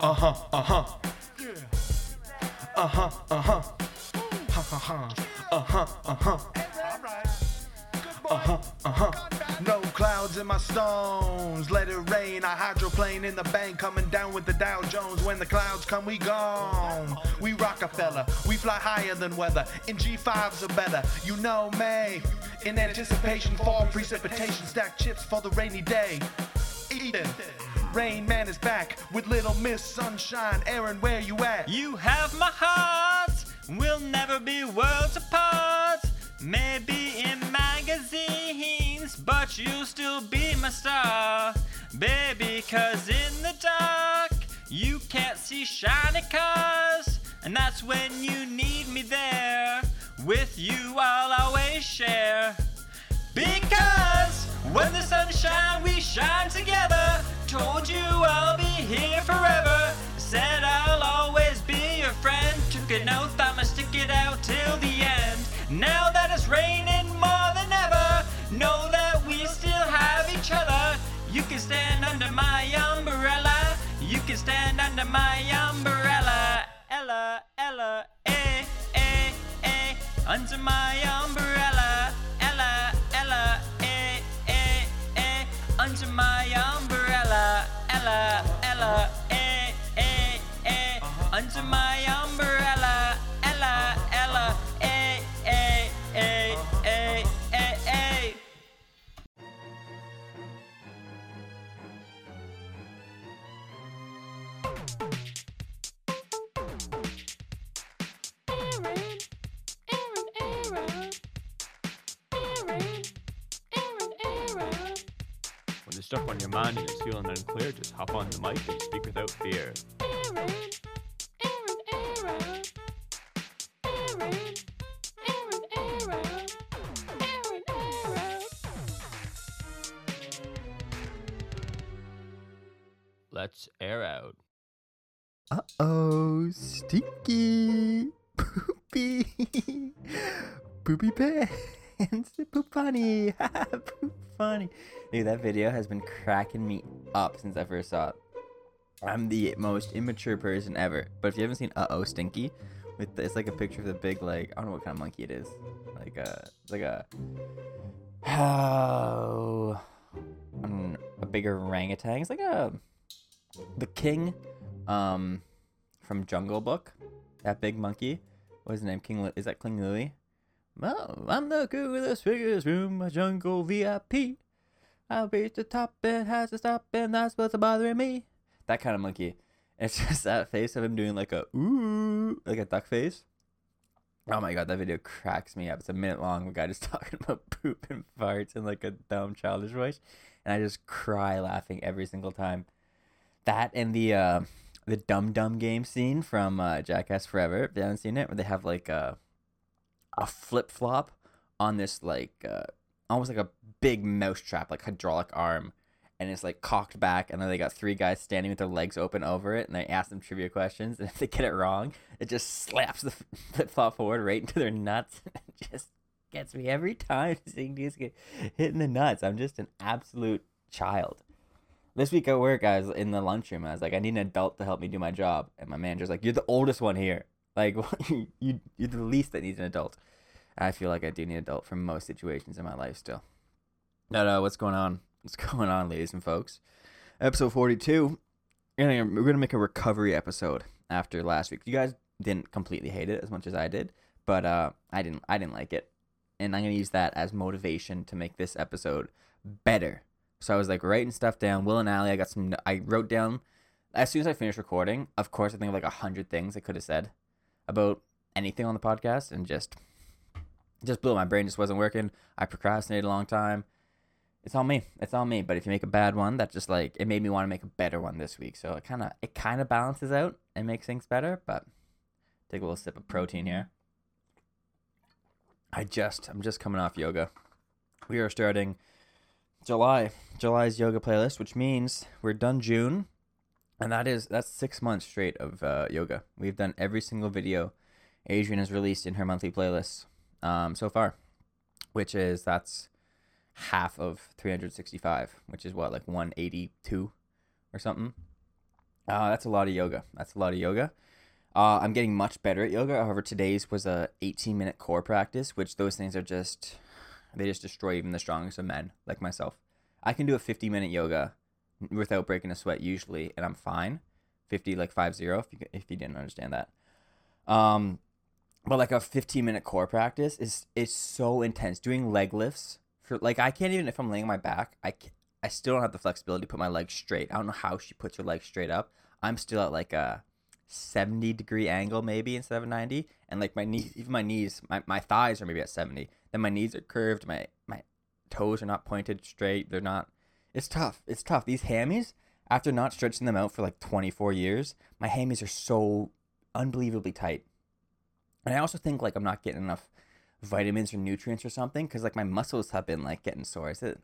Uh huh, uh huh. Uh huh, uh huh. Ha ha ha. Uh huh, uh huh. Uh huh, uh huh. No clouds in my stones. Let it rain. I hydroplane in the bank. Coming down with the Dow Jones. When the clouds come, we gone. We Rockefeller. We fly higher than weather. In G5s are better. You know me. In anticipation, fall precipitation. Stack chips for the rainy day. Eden. Rain Man is back with Little Miss Sunshine. Aaron, where you at? You have my heart. We'll never be worlds apart. Maybe in magazines, but you'll still be my star. Baby, cause in the dark, you can't see shiny cars. And that's when you need me there. With you, I'll always share. Because when the sun shines, we shine together. Told you I'll be here forever. Said I'll always be your friend. Took an oath, I'ma stick it out till the end. Now that it's raining more than ever, know that we still have each other. You can stand under my umbrella. You can stand under my umbrella. Ella, Ella, eh, eh, eh. Under my umbrella. Under my umbrella. Ella, Ella. Aaron, Aaron, Aaron, Aaron, Aaron, Aaron. When there's stuff on your mind and it's feeling unclear, just hop on the mic and speak without fear. Let's air out. Uh oh, stinky, poopy, poopy pants, poop funny, poop funny. Dude, that video has been cracking me up since I first saw it. I'm the most immature person ever. But if you haven't seen Uh Oh Stinky, with the, it's like a picture of the big like I don't know what kind of monkey it is, like a like a oh, a bigger orangutan. It's like a the king um from Jungle Book. That big monkey. What is his name? King Lu- is that King Louis? Well, I'm the coolest biggest room, my jungle VIP. I'll reach the top, and has to stop, and that's what's bothering me. That kind of monkey. It's just that face of him doing like a ooh, like a duck face. Oh my god, that video cracks me up. It's a minute long. The guy just talking about poop and farts in like a dumb childish voice, and I just cry laughing every single time. That and the uh, the Dum Dum game scene from uh, Jackass Forever. If you haven't seen it, where they have like a a flip flop on this like uh, almost like a big mouse trap, like hydraulic arm, and it's like cocked back, and then they got three guys standing with their legs open over it, and they ask them trivia questions, and if they get it wrong, it just slaps the flip flop forward right into their nuts. it just gets me every time seeing these get hit in the nuts. I'm just an absolute child. This week at work, I was in the lunchroom. I was like, I need an adult to help me do my job, and my manager's like, "You're the oldest one here. Like, you you're the least that needs an adult." I feel like I do need an adult for most situations in my life still. No, no, what's going on? What's going on, ladies and folks? Episode 42. We're we're gonna make a recovery episode after last week. You guys didn't completely hate it as much as I did, but uh, I didn't. I didn't like it, and I'm gonna use that as motivation to make this episode better. So I was like writing stuff down. Will and Allie, I got some. I wrote down as soon as I finished recording. Of course, I think of like a hundred things I could have said about anything on the podcast, and just just blew. My brain just wasn't working. I procrastinated a long time. It's on me. It's on me. But if you make a bad one, that just like it made me want to make a better one this week. So it kind of it kind of balances out and makes things better. But take a little sip of protein here. I just I'm just coming off yoga. We are starting July. July's yoga playlist, which means we're done June, and that is that's six months straight of uh, yoga. We've done every single video Adriene has released in her monthly playlists um, so far, which is that's half of 365, which is what like 182 or something. Uh, that's a lot of yoga. That's a lot of yoga. Uh, I'm getting much better at yoga. However, today's was a 18 minute core practice, which those things are just they just destroy even the strongest of men like myself. I can do a 50 minute yoga without breaking a sweat usually, and I'm fine. 50 like five zero if you if you didn't understand that. Um, but like a 15 minute core practice is is so intense. Doing leg lifts for like I can't even if I'm laying on my back, I can, I still don't have the flexibility to put my legs straight. I don't know how she puts her legs straight up. I'm still at like a 70 degree angle maybe instead of 90 and like my knees even my knees my, my thighs are maybe at 70 then my knees are curved my my toes are not pointed straight they're not it's tough it's tough. These hammies after not stretching them out for like 24 years my hammies are so unbelievably tight. And i also think like i'm not getting enough vitamins or nutrients or something because like my muscles have been like getting sore. Is it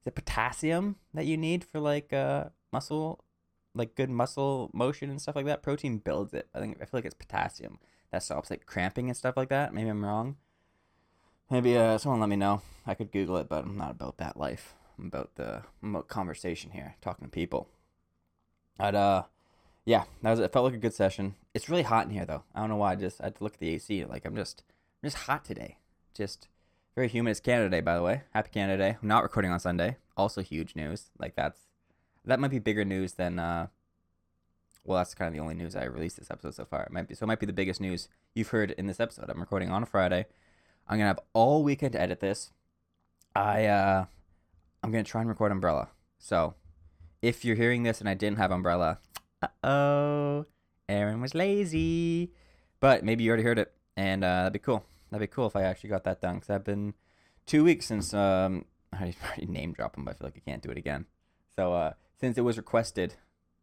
is it potassium that you need for like uh muscle like good muscle motion and stuff like that. Protein builds it. I think I feel like it's potassium that stops like cramping and stuff like that. Maybe I'm wrong. Maybe uh, someone let me know. I could Google it, but I'm not about that life. I'm about the I'm about conversation here, talking to people. But uh, yeah, that was it. Felt like a good session. It's really hot in here though. I don't know why. I just I had to look at the AC. Like I'm just I'm just hot today. Just very humid. It's Canada Day, by the way. Happy Canada Day. I'm not recording on Sunday. Also huge news. Like that's that might be bigger news than uh well that's kind of the only news i released this episode so far. It might be so it might be the biggest news you've heard in this episode. I'm recording on a friday. I'm gonna have all weekend to edit this. I uh i'm gonna try and record umbrella. So if you're hearing this and i didn't have umbrella uh-oh aaron was lazy. But maybe you already heard it and uh that'd be cool. That'd be cool if i actually got that done because i've been two weeks since um i already name drop him but i feel like i can't do it again. So uh, since it was requested,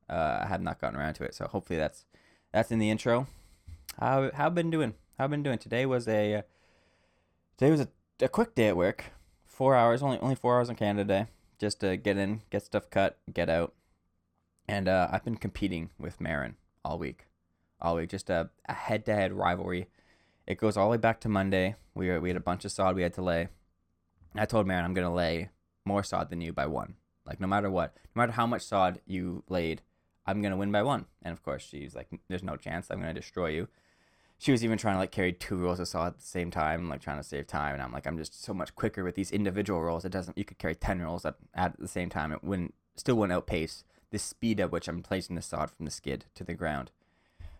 uh, I have not gotten around to it. So hopefully that's that's in the intro. How how been doing? How been doing? Today was a uh, today was a, a quick day at work. Four hours, only only four hours on Canada Day, just to get in, get stuff cut, get out. And uh, I've been competing with Marin all week, all week. Just a, a head-to-head rivalry. It goes all the way back to Monday. We were, we had a bunch of sod we had to lay. I told Marin I'm gonna lay more sod than you by one. Like no matter what, no matter how much sod you laid, I'm gonna win by one. And of course, she's like, "There's no chance. I'm gonna destroy you." She was even trying to like carry two rolls of sod at the same time, like trying to save time. And I'm like, I'm just so much quicker with these individual rolls. It doesn't. You could carry ten rolls at, at the same time. It wouldn't still wouldn't outpace the speed at which I'm placing the sod from the skid to the ground.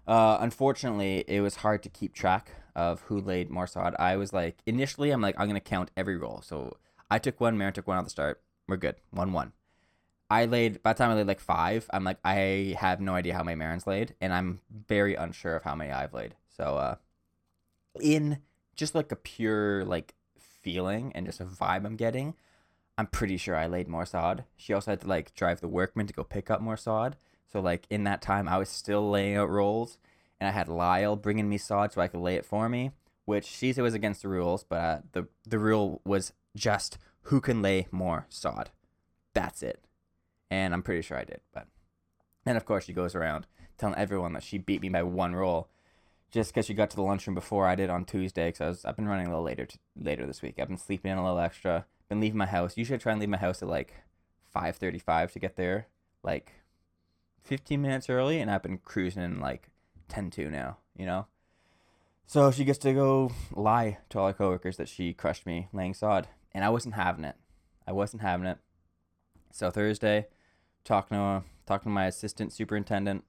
Uh, unfortunately, it was hard to keep track of who laid more sod. I was like, initially, I'm like, I'm gonna count every roll. So I took one, Marin took one at the start. We're good, one one. I laid by the time I laid like five, I'm like I have no idea how many Marin's laid, and I'm very unsure of how many I've laid. So uh in just like a pure like feeling and just a vibe I'm getting, I'm pretty sure I laid more sod. She also had to like drive the workman to go pick up more sod. So like in that time I was still laying out rolls and I had Lyle bringing me sod so I could lay it for me, which she said was against the rules, but uh, the the rule was just who can lay more sod. That's it and I'm pretty sure I did. But and of course she goes around telling everyone that she beat me by one roll, just because she got to the lunchroom before I did on Tuesday. Because I was I've been running a little later t- later this week. I've been sleeping in a little extra. Been leaving my house. Usually I try and leave my house at like five thirty five to get there like fifteen minutes early, and I've been cruising in like 10 2 now. You know. So she gets to go lie to all her coworkers that she crushed me laying sod, and I wasn't having it. I wasn't having it. So Thursday, talking to talking to my assistant superintendent,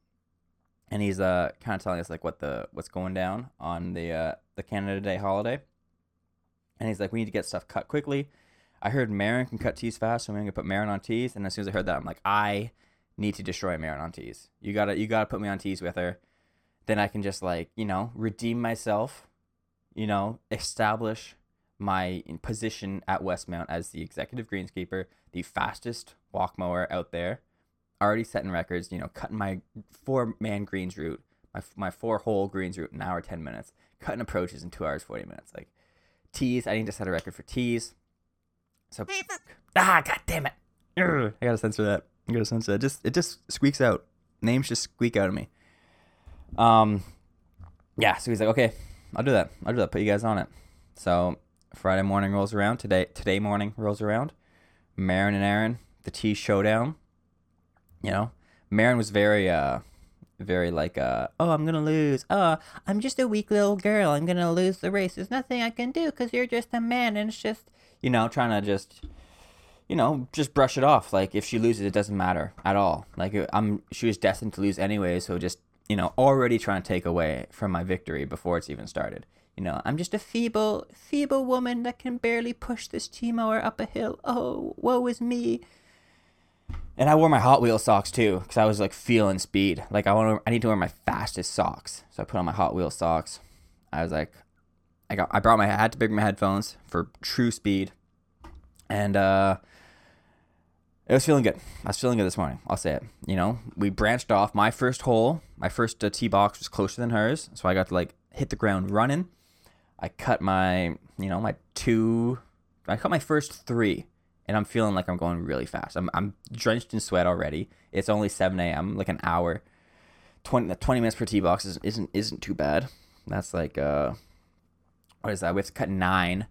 and he's uh kind of telling us like what the what's going down on the uh the Canada Day holiday. And he's like, we need to get stuff cut quickly. I heard Marin can cut tees fast, so I'm gonna put Marin on tees. And as soon as I heard that, I'm like, I need to destroy Marin on tees. You gotta you gotta put me on tees with her. Then I can just like you know redeem myself, you know establish my position at Westmount as the executive greenskeeper, the fastest walk mower out there, already setting records. You know, cutting my four man greens route, my my four hole greens route in an hour ten minutes, cutting approaches in two hours forty minutes. Like tees, I need to set a record for tees. So ah, god damn it! I gotta censor that. I gotta censor that. Just it just squeaks out. Names just squeak out of me. Um, yeah. So he's like, okay, I'll do that. I'll do that. Put you guys on it. So Friday morning rolls around. Today today morning rolls around. Marin and Aaron, the T showdown. You know, Marin was very uh very like uh oh I'm gonna lose oh I'm just a weak little girl I'm gonna lose the race there's nothing I can do because you're just a man and it's just you know trying to just you know just brush it off like if she loses it doesn't matter at all like uh, I'm she was destined to lose anyway so just you know already trying to take away from my victory before it's even started you know I'm just a feeble feeble woman that can barely push this T-mower up a hill oh woe is me and I wore my Hot Wheels socks too, because I was like feeling speed. Like I want to, I need to wear my fastest socks. So I put on my Hot Wheels socks. I was like, I got, I brought my, I had to bring my headphones for true speed, and uh, it was feeling good. I was feeling good this morning. I'll say it. You know, we branched off. My first hole, my first uh, tee box was closer than hers, so I got to like hit the ground running. I cut my, you know, my two, I cut my first three and I'm feeling like I'm going really fast. I'm, I'm drenched in sweat already. It's only 7 a.m., like an hour. 20, 20 minutes per tee box is, isn't isn't too bad. That's like uh, what is that? We have to cut nine.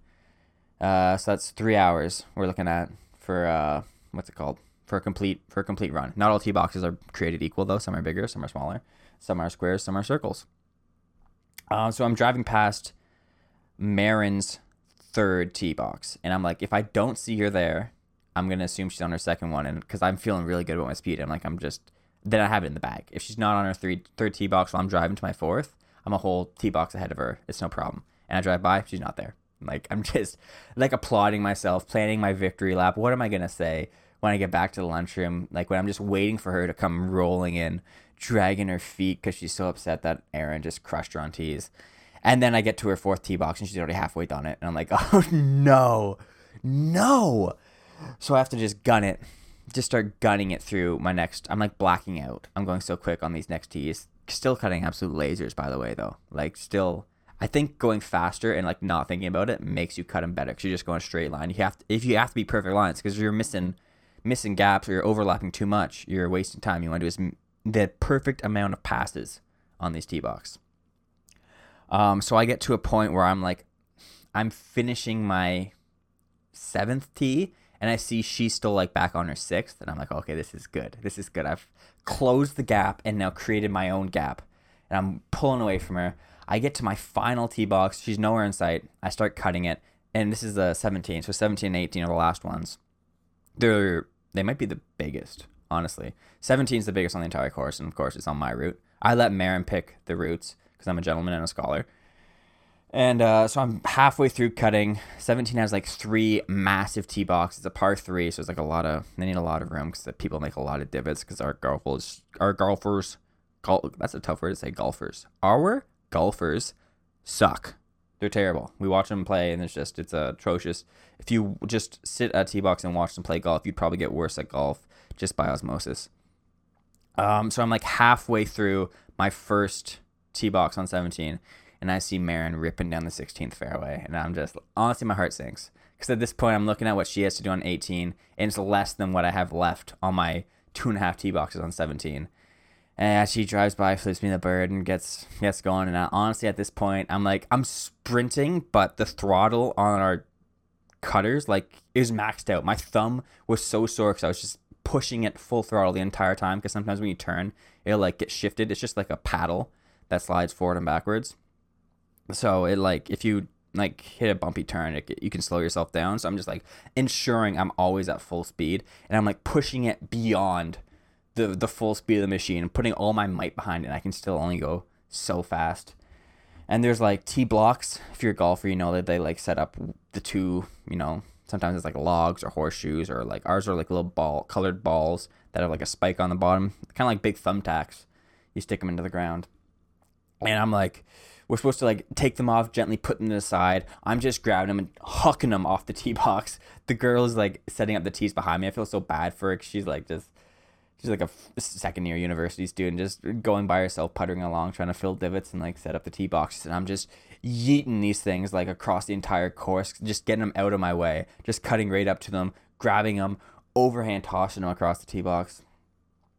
Uh, so that's three hours we're looking at for uh, what's it called? For a complete for a complete run. Not all tee boxes are created equal though. Some are bigger, some are smaller, some are squares, some are circles. Um, so I'm driving past Marin's third tee box, and I'm like, if I don't see her there, I'm gonna assume she's on her second one, and because I'm feeling really good about my speed, I'm like, I'm just then I have it in the bag. If she's not on her three, third tee box while I'm driving to my fourth, I'm a whole tee box ahead of her. It's no problem. And I drive by, she's not there. Like I'm just like applauding myself, planning my victory lap. What am I gonna say when I get back to the lunchroom? Like when I'm just waiting for her to come rolling in, dragging her feet because she's so upset that Aaron just crushed her on tees. And then I get to her fourth tee box and she's already halfway done it. And I'm like, oh no, no. So I have to just gun it, just start gunning it through my next. I'm like blacking out. I'm going so quick on these next tees. Still cutting absolute lasers, by the way, though. Like, still, I think going faster and like not thinking about it makes you cut them better because you're just going straight line. You have to, if you have to be perfect lines because you're missing, missing gaps or you're overlapping too much, you're wasting time. You want to do is the perfect amount of passes on these tee box. Um, so I get to a point where I'm like, I'm finishing my seventh tee, and I see she's still like back on her sixth, and I'm like, okay, this is good. This is good. I've closed the gap and now created my own gap, and I'm pulling away from her. I get to my final tee box. She's nowhere in sight. I start cutting it, and this is the 17. So 17 and 18 are the last ones. They're they might be the biggest, honestly. 17 is the biggest on the entire course, and of course, it's on my route. I let Marin pick the routes because I'm a gentleman and a scholar. And uh, so I'm halfway through cutting. 17 has like three massive tee boxes. It's a par three, so it's like a lot of. They need a lot of room because the people make a lot of divots because our golfers, our golfers, gol- that's a tough word to say. Golfers, our golfers, suck. They're terrible. We watch them play, and it's just it's atrocious. If you just sit at a tee box and watch them play golf, you'd probably get worse at golf just by osmosis. Um, so I'm like halfway through my first tee box on 17, and I see Marin ripping down the 16th fairway, and I'm just honestly my heart sinks because at this point I'm looking at what she has to do on 18, and it's less than what I have left on my two and a half tee boxes on 17. And as she drives by, flips me the bird and gets gets going. And I, honestly, at this point, I'm like I'm sprinting, but the throttle on our cutters like is maxed out. My thumb was so sore because I was just pushing it full throttle the entire time. Because sometimes when you turn, it'll like get shifted. It's just like a paddle that slides forward and backwards. So it like if you like hit a bumpy turn, it, you can slow yourself down. So I'm just like ensuring I'm always at full speed, and I'm like pushing it beyond the the full speed of the machine and putting all my might behind it. And I can still only go so fast. And there's like T blocks. If you're a golfer, you know that they like set up the two. You know, sometimes it's like logs or horseshoes or like ours are like little ball colored balls that have like a spike on the bottom, kind of like big thumbtacks. You stick them into the ground, and I'm like, we're supposed to like take them off, gently put them aside. I'm just grabbing them and hucking them off the tee box. The girl is like setting up the tees behind me. I feel so bad for her. she's like just she's like a second year university student just going by herself puttering along trying to fill divots and like set up the tee boxes and i'm just yeeting these things like across the entire course just getting them out of my way just cutting right up to them grabbing them overhand tossing them across the tee box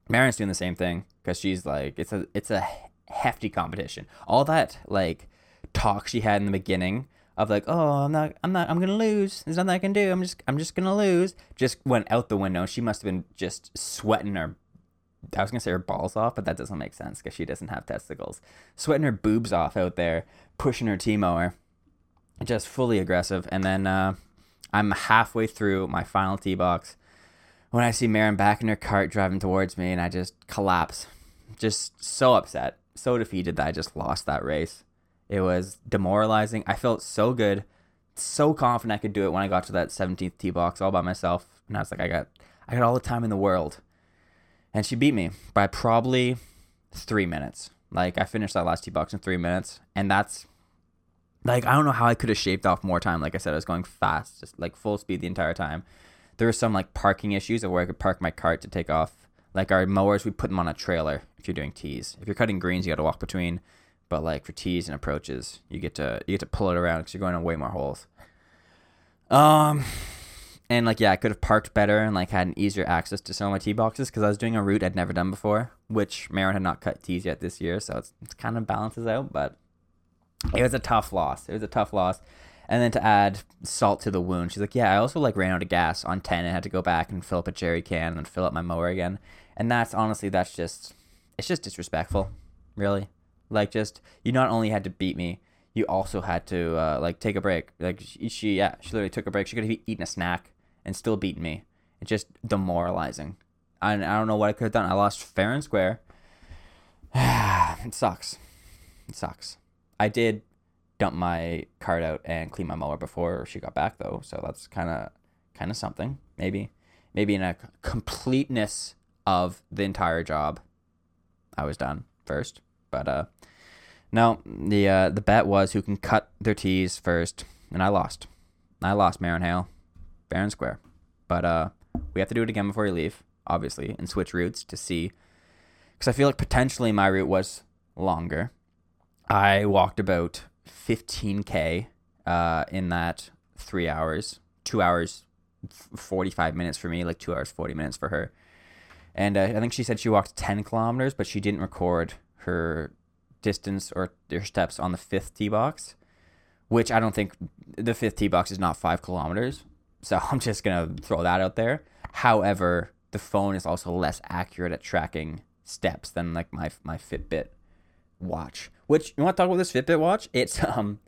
Marin's doing the same thing because she's like it's a it's a hefty competition. All that like talk she had in the beginning of like oh i'm not i'm not i'm gonna lose. There's nothing i can do. I'm just i'm just gonna lose just went out the window. She must have been just sweating her I was gonna say her balls off, but that doesn't make sense because she doesn't have testicles. Sweating her boobs off out there, pushing her T mower, just fully aggressive. And then uh, I'm halfway through my final tee box when I see Marin back in her cart driving towards me, and I just collapse, just so upset, so defeated that I just lost that race. It was demoralizing. I felt so good, so confident I could do it when I got to that 17th tee box all by myself, and I was like, I got, I got all the time in the world and she beat me by probably three minutes. Like I finished that last tee box in three minutes, and that's like I don't know how I could have shaved off more time. Like I said, I was going fast, just like full speed the entire time. There were some like parking issues of where I could park my cart to take off. Like our mowers, we put them on a trailer. If you're doing tees, if you're cutting greens, you got to walk between. But like for tees and approaches, you get to you get to pull it around because you're going on way more holes. Um, and like yeah, I could have parked better and like had an easier access to some of my tee boxes because I was doing a route I'd never done before, which Marin had not cut tees yet this year, so it's, it's kind of balances out. But it was a tough loss. It was a tough loss. And then to add salt to the wound, she's like, "Yeah, I also like ran out of gas on ten and had to go back and fill up a jerry can and fill up my mower again." And that's honestly, that's just, it's just disrespectful, really. Like, just you not only had to beat me, you also had to uh, like take a break. Like she, she, yeah, she literally took a break. She could have eaten a snack and still beaten me. It's just demoralizing. I, I don't know what I could have done. I lost fair and square. it sucks. It sucks. I did dump my cart out and clean my mower before she got back though, so that's kind of kind of something. Maybe maybe in a completeness of the entire job, I was done first. But uh, no, the uh, the bet was who can cut their tees first, and I lost. I lost Marin Hale, fair and square. But uh, we have to do it again before we leave, obviously, and switch routes to see. Because I feel like potentially my route was longer. I walked about 15k uh, in that three hours, two hours, 45 minutes for me, like two hours, 40 minutes for her. And uh, I think she said she walked 10 kilometers, but she didn't record her distance or her steps on the fifth tee box, which I don't think the fifth tee box is not five kilometers. So I'm just to throw that out there. However, the phone is also less accurate at tracking steps than like my, my Fitbit watch. Which you want to talk about this Fitbit watch? It's um,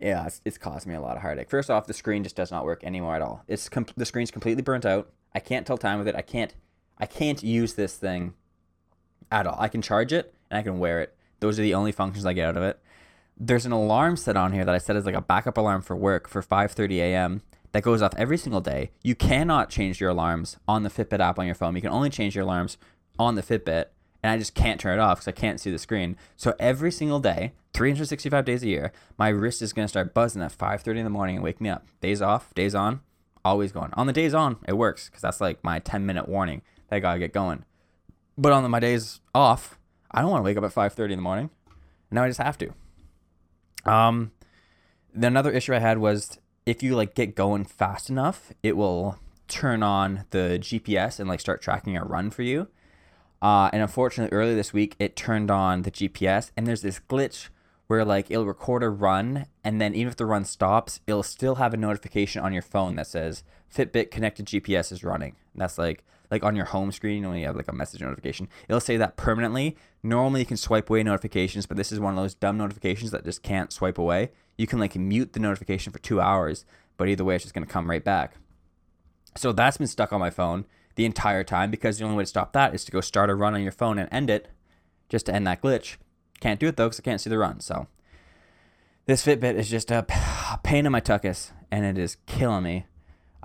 yeah, it's, it's caused me a lot of heartache. First off, the screen just does not work anymore at all. It's com- the screen's completely burnt out. I can't tell time with it. I can't I can't use this thing at all. I can charge it and I can wear it. Those are the only functions I get out of it. There's an alarm set on here that I set as like a backup alarm for work for 5:30 a.m. that goes off every single day. You cannot change your alarms on the Fitbit app on your phone. You can only change your alarms on the Fitbit and I just can't turn it off because I can't see the screen. So every single day, 365 days a year, my wrist is gonna start buzzing at 5:30 in the morning and wake me up. Days off, days on, always going. On the days on, it works because that's like my 10 minute warning that gotta get going. But on my days off, I don't want to wake up at 5:30 in the morning. Now I just have to. Um, the another issue I had was if you like get going fast enough, it will turn on the GPS and like start tracking a run for you. Uh, and unfortunately, earlier this week, it turned on the GPS, and there's this glitch where like it'll record a run, and then even if the run stops, it'll still have a notification on your phone that says Fitbit connected GPS is running. And that's like like on your home screen when you have like a message notification. It'll say that permanently. Normally, you can swipe away notifications, but this is one of those dumb notifications that just can't swipe away. You can like mute the notification for two hours, but either way, it's just gonna come right back. So that's been stuck on my phone the entire time because the only way to stop that is to go start a run on your phone and end it just to end that glitch. Can't do it though because I can't see the run. So this Fitbit is just a, a pain in my tuckus and it is killing me.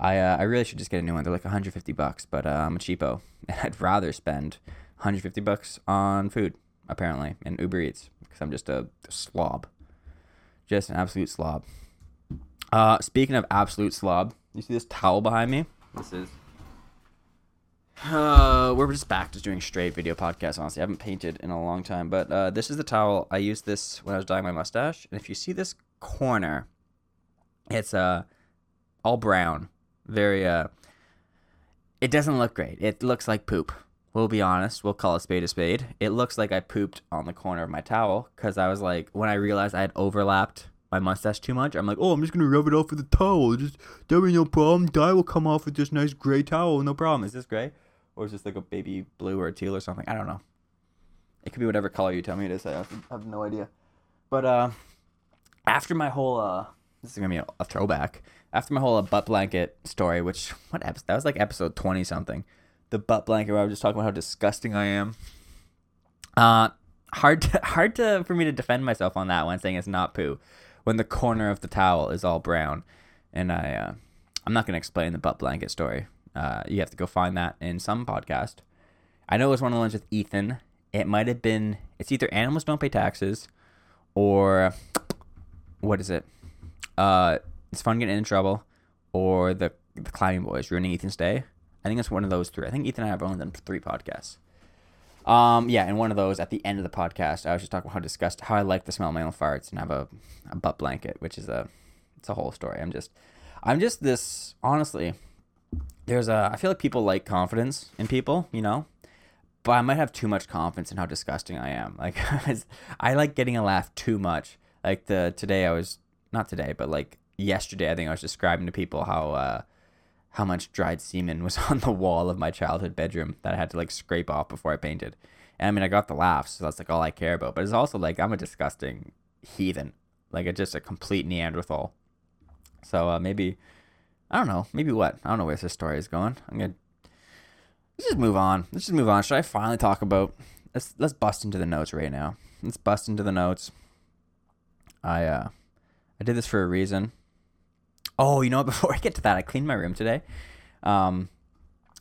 I uh, I really should just get a new one. They're like 150 bucks, but uh, I'm a cheapo and I'd rather spend 150 bucks on food apparently and Uber Eats because I'm just a slob, just an absolute slob. Uh, speaking of absolute slob, you see this towel behind me? This is uh, we're just back to doing straight video podcasts. Honestly, I haven't painted in a long time, but uh, this is the towel I used this when I was dyeing my mustache. And if you see this corner, it's uh all brown, very uh. It doesn't look great. It looks like poop. We'll be honest. We'll call a spade a spade. It looks like I pooped on the corner of my towel because I was like, when I realized I had overlapped my mustache too much, I'm like, oh, I'm just gonna rub it off with a towel. Just there'll be no problem. Dye will come off with this nice gray towel, no problem. Is this gray? or is this like a baby blue or teal or something? I don't know. It could be whatever color you tell me it is. I have, I have no idea. But uh, after my whole uh, this is gonna be a, a throwback. After my whole uh, butt blanket story, which what episode? That was like episode twenty something. The butt blanket where I was just talking about how disgusting I am. Uh, hard to, hard to for me to defend myself on that one, saying it's not poo, when the corner of the towel is all brown, and I uh, I'm not gonna explain the butt blanket story. Uh, you have to go find that in some podcast. I know it was one of the ones with Ethan. It might have been. It's either animals don't pay taxes, or what is it? Uh, it's fun getting in trouble, or the the climbing boys ruining Ethan's day. I think it's one of those three. I think Ethan and I have only done three podcasts. Um, yeah, and one of those at the end of the podcast, I was just talking about how disgust, how I like the smell of my own farts and have a, a butt blanket, which is a, it's a whole story. I'm just, I'm just this honestly. There's a, I feel like people like confidence in people, you know, but I might have too much confidence in how disgusting I am. Like, I like getting a laugh too much. Like the today I was not today, but like yesterday, I think I was describing to people how uh, how much dried semen was on the wall of my childhood bedroom that I had to like scrape off before I painted. And I mean, I got the laughs, so that's like all I care about. But it's also like I'm a disgusting heathen, like a, just a complete Neanderthal. So uh, maybe I don't know, maybe what I don't know where this story is going. I'm gonna let's just move on. Let's just move on. Should I finally talk about? Let's let's bust into the notes right now. Let's bust into the notes. I uh, I did this for a reason. Oh, you know? Before I get to that, I cleaned my room today. Um,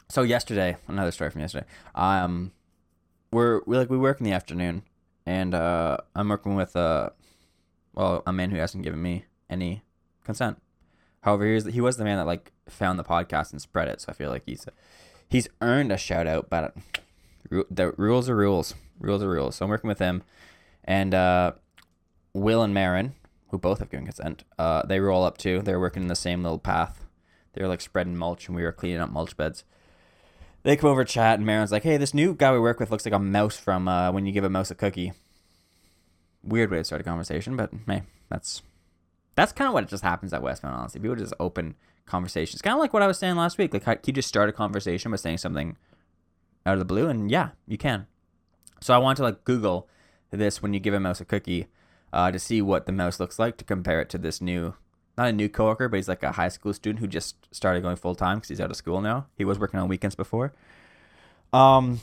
so yesterday, another story from yesterday. Um, we're we like we work in the afternoon, and uh, I'm working with uh, well, a man who hasn't given me any consent. However, he was he was the man that like found the podcast and spread it. So I feel like he's he's earned a shout out. But the rules are rules. Rules are rules. So I'm working with him, and uh, Will and Marin, who both have given consent, uh, they roll up too. They're working in the same little path. They're like spreading mulch, and we were cleaning up mulch beds. They come over chat, and Marin's like, "Hey, this new guy we work with looks like a mouse from uh, when you give a mouse a cookie." Weird way to start a conversation, but hey, that's that's kind of what just happens at Westmount. Honestly, people just open conversations, kind of like what I was saying last week. Like, how- you just start a conversation by saying something out of the blue, and yeah, you can. So I want to like Google this when you give a mouse a cookie uh, to see what the mouse looks like to compare it to this new, not a new coworker, but he's like a high school student who just started going full time because he's out of school now. He was working on weekends before. Um,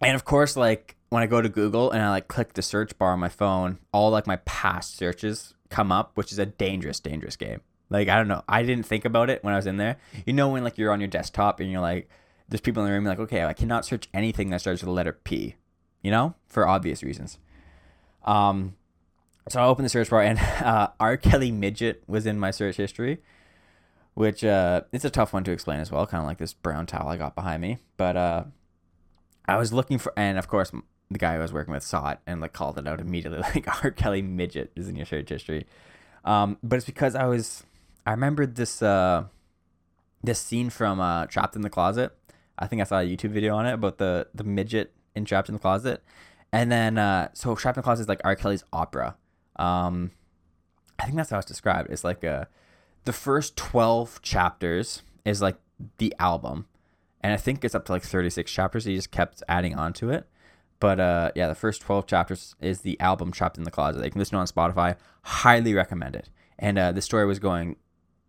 and of course, like when I go to Google and I like click the search bar on my phone, all like my past searches come up, which is a dangerous, dangerous game. Like I don't know, I didn't think about it when I was in there. You know when like you're on your desktop and you're like, there's people in the room like, okay, I cannot search anything that starts with the letter P, you know, for obvious reasons. Um, so I opened the search bar and uh, R. Kelly midget was in my search history, which uh, it's a tough one to explain as well. Kind of like this brown towel I got behind me, but uh, I was looking for, and of course the guy I was working with saw it and like called it out immediately, like R. Kelly midget is in your search history. Um, but it's because I was, I remembered this uh, this scene from uh, Trapped in the Closet. I think I saw a YouTube video on it about the the midget in Trapped in the Closet, and then uh, so Trapped in the Closet is like R. Kelly's opera. Um, I think that's how it's described. It's like a the first twelve chapters is like the album, and I think it's up to like thirty six chapters. He just kept adding on to it. But uh, yeah, the first twelve chapters is the album "Trapped in the Closet." You can listen on Spotify. Highly recommend it. And uh, the story was going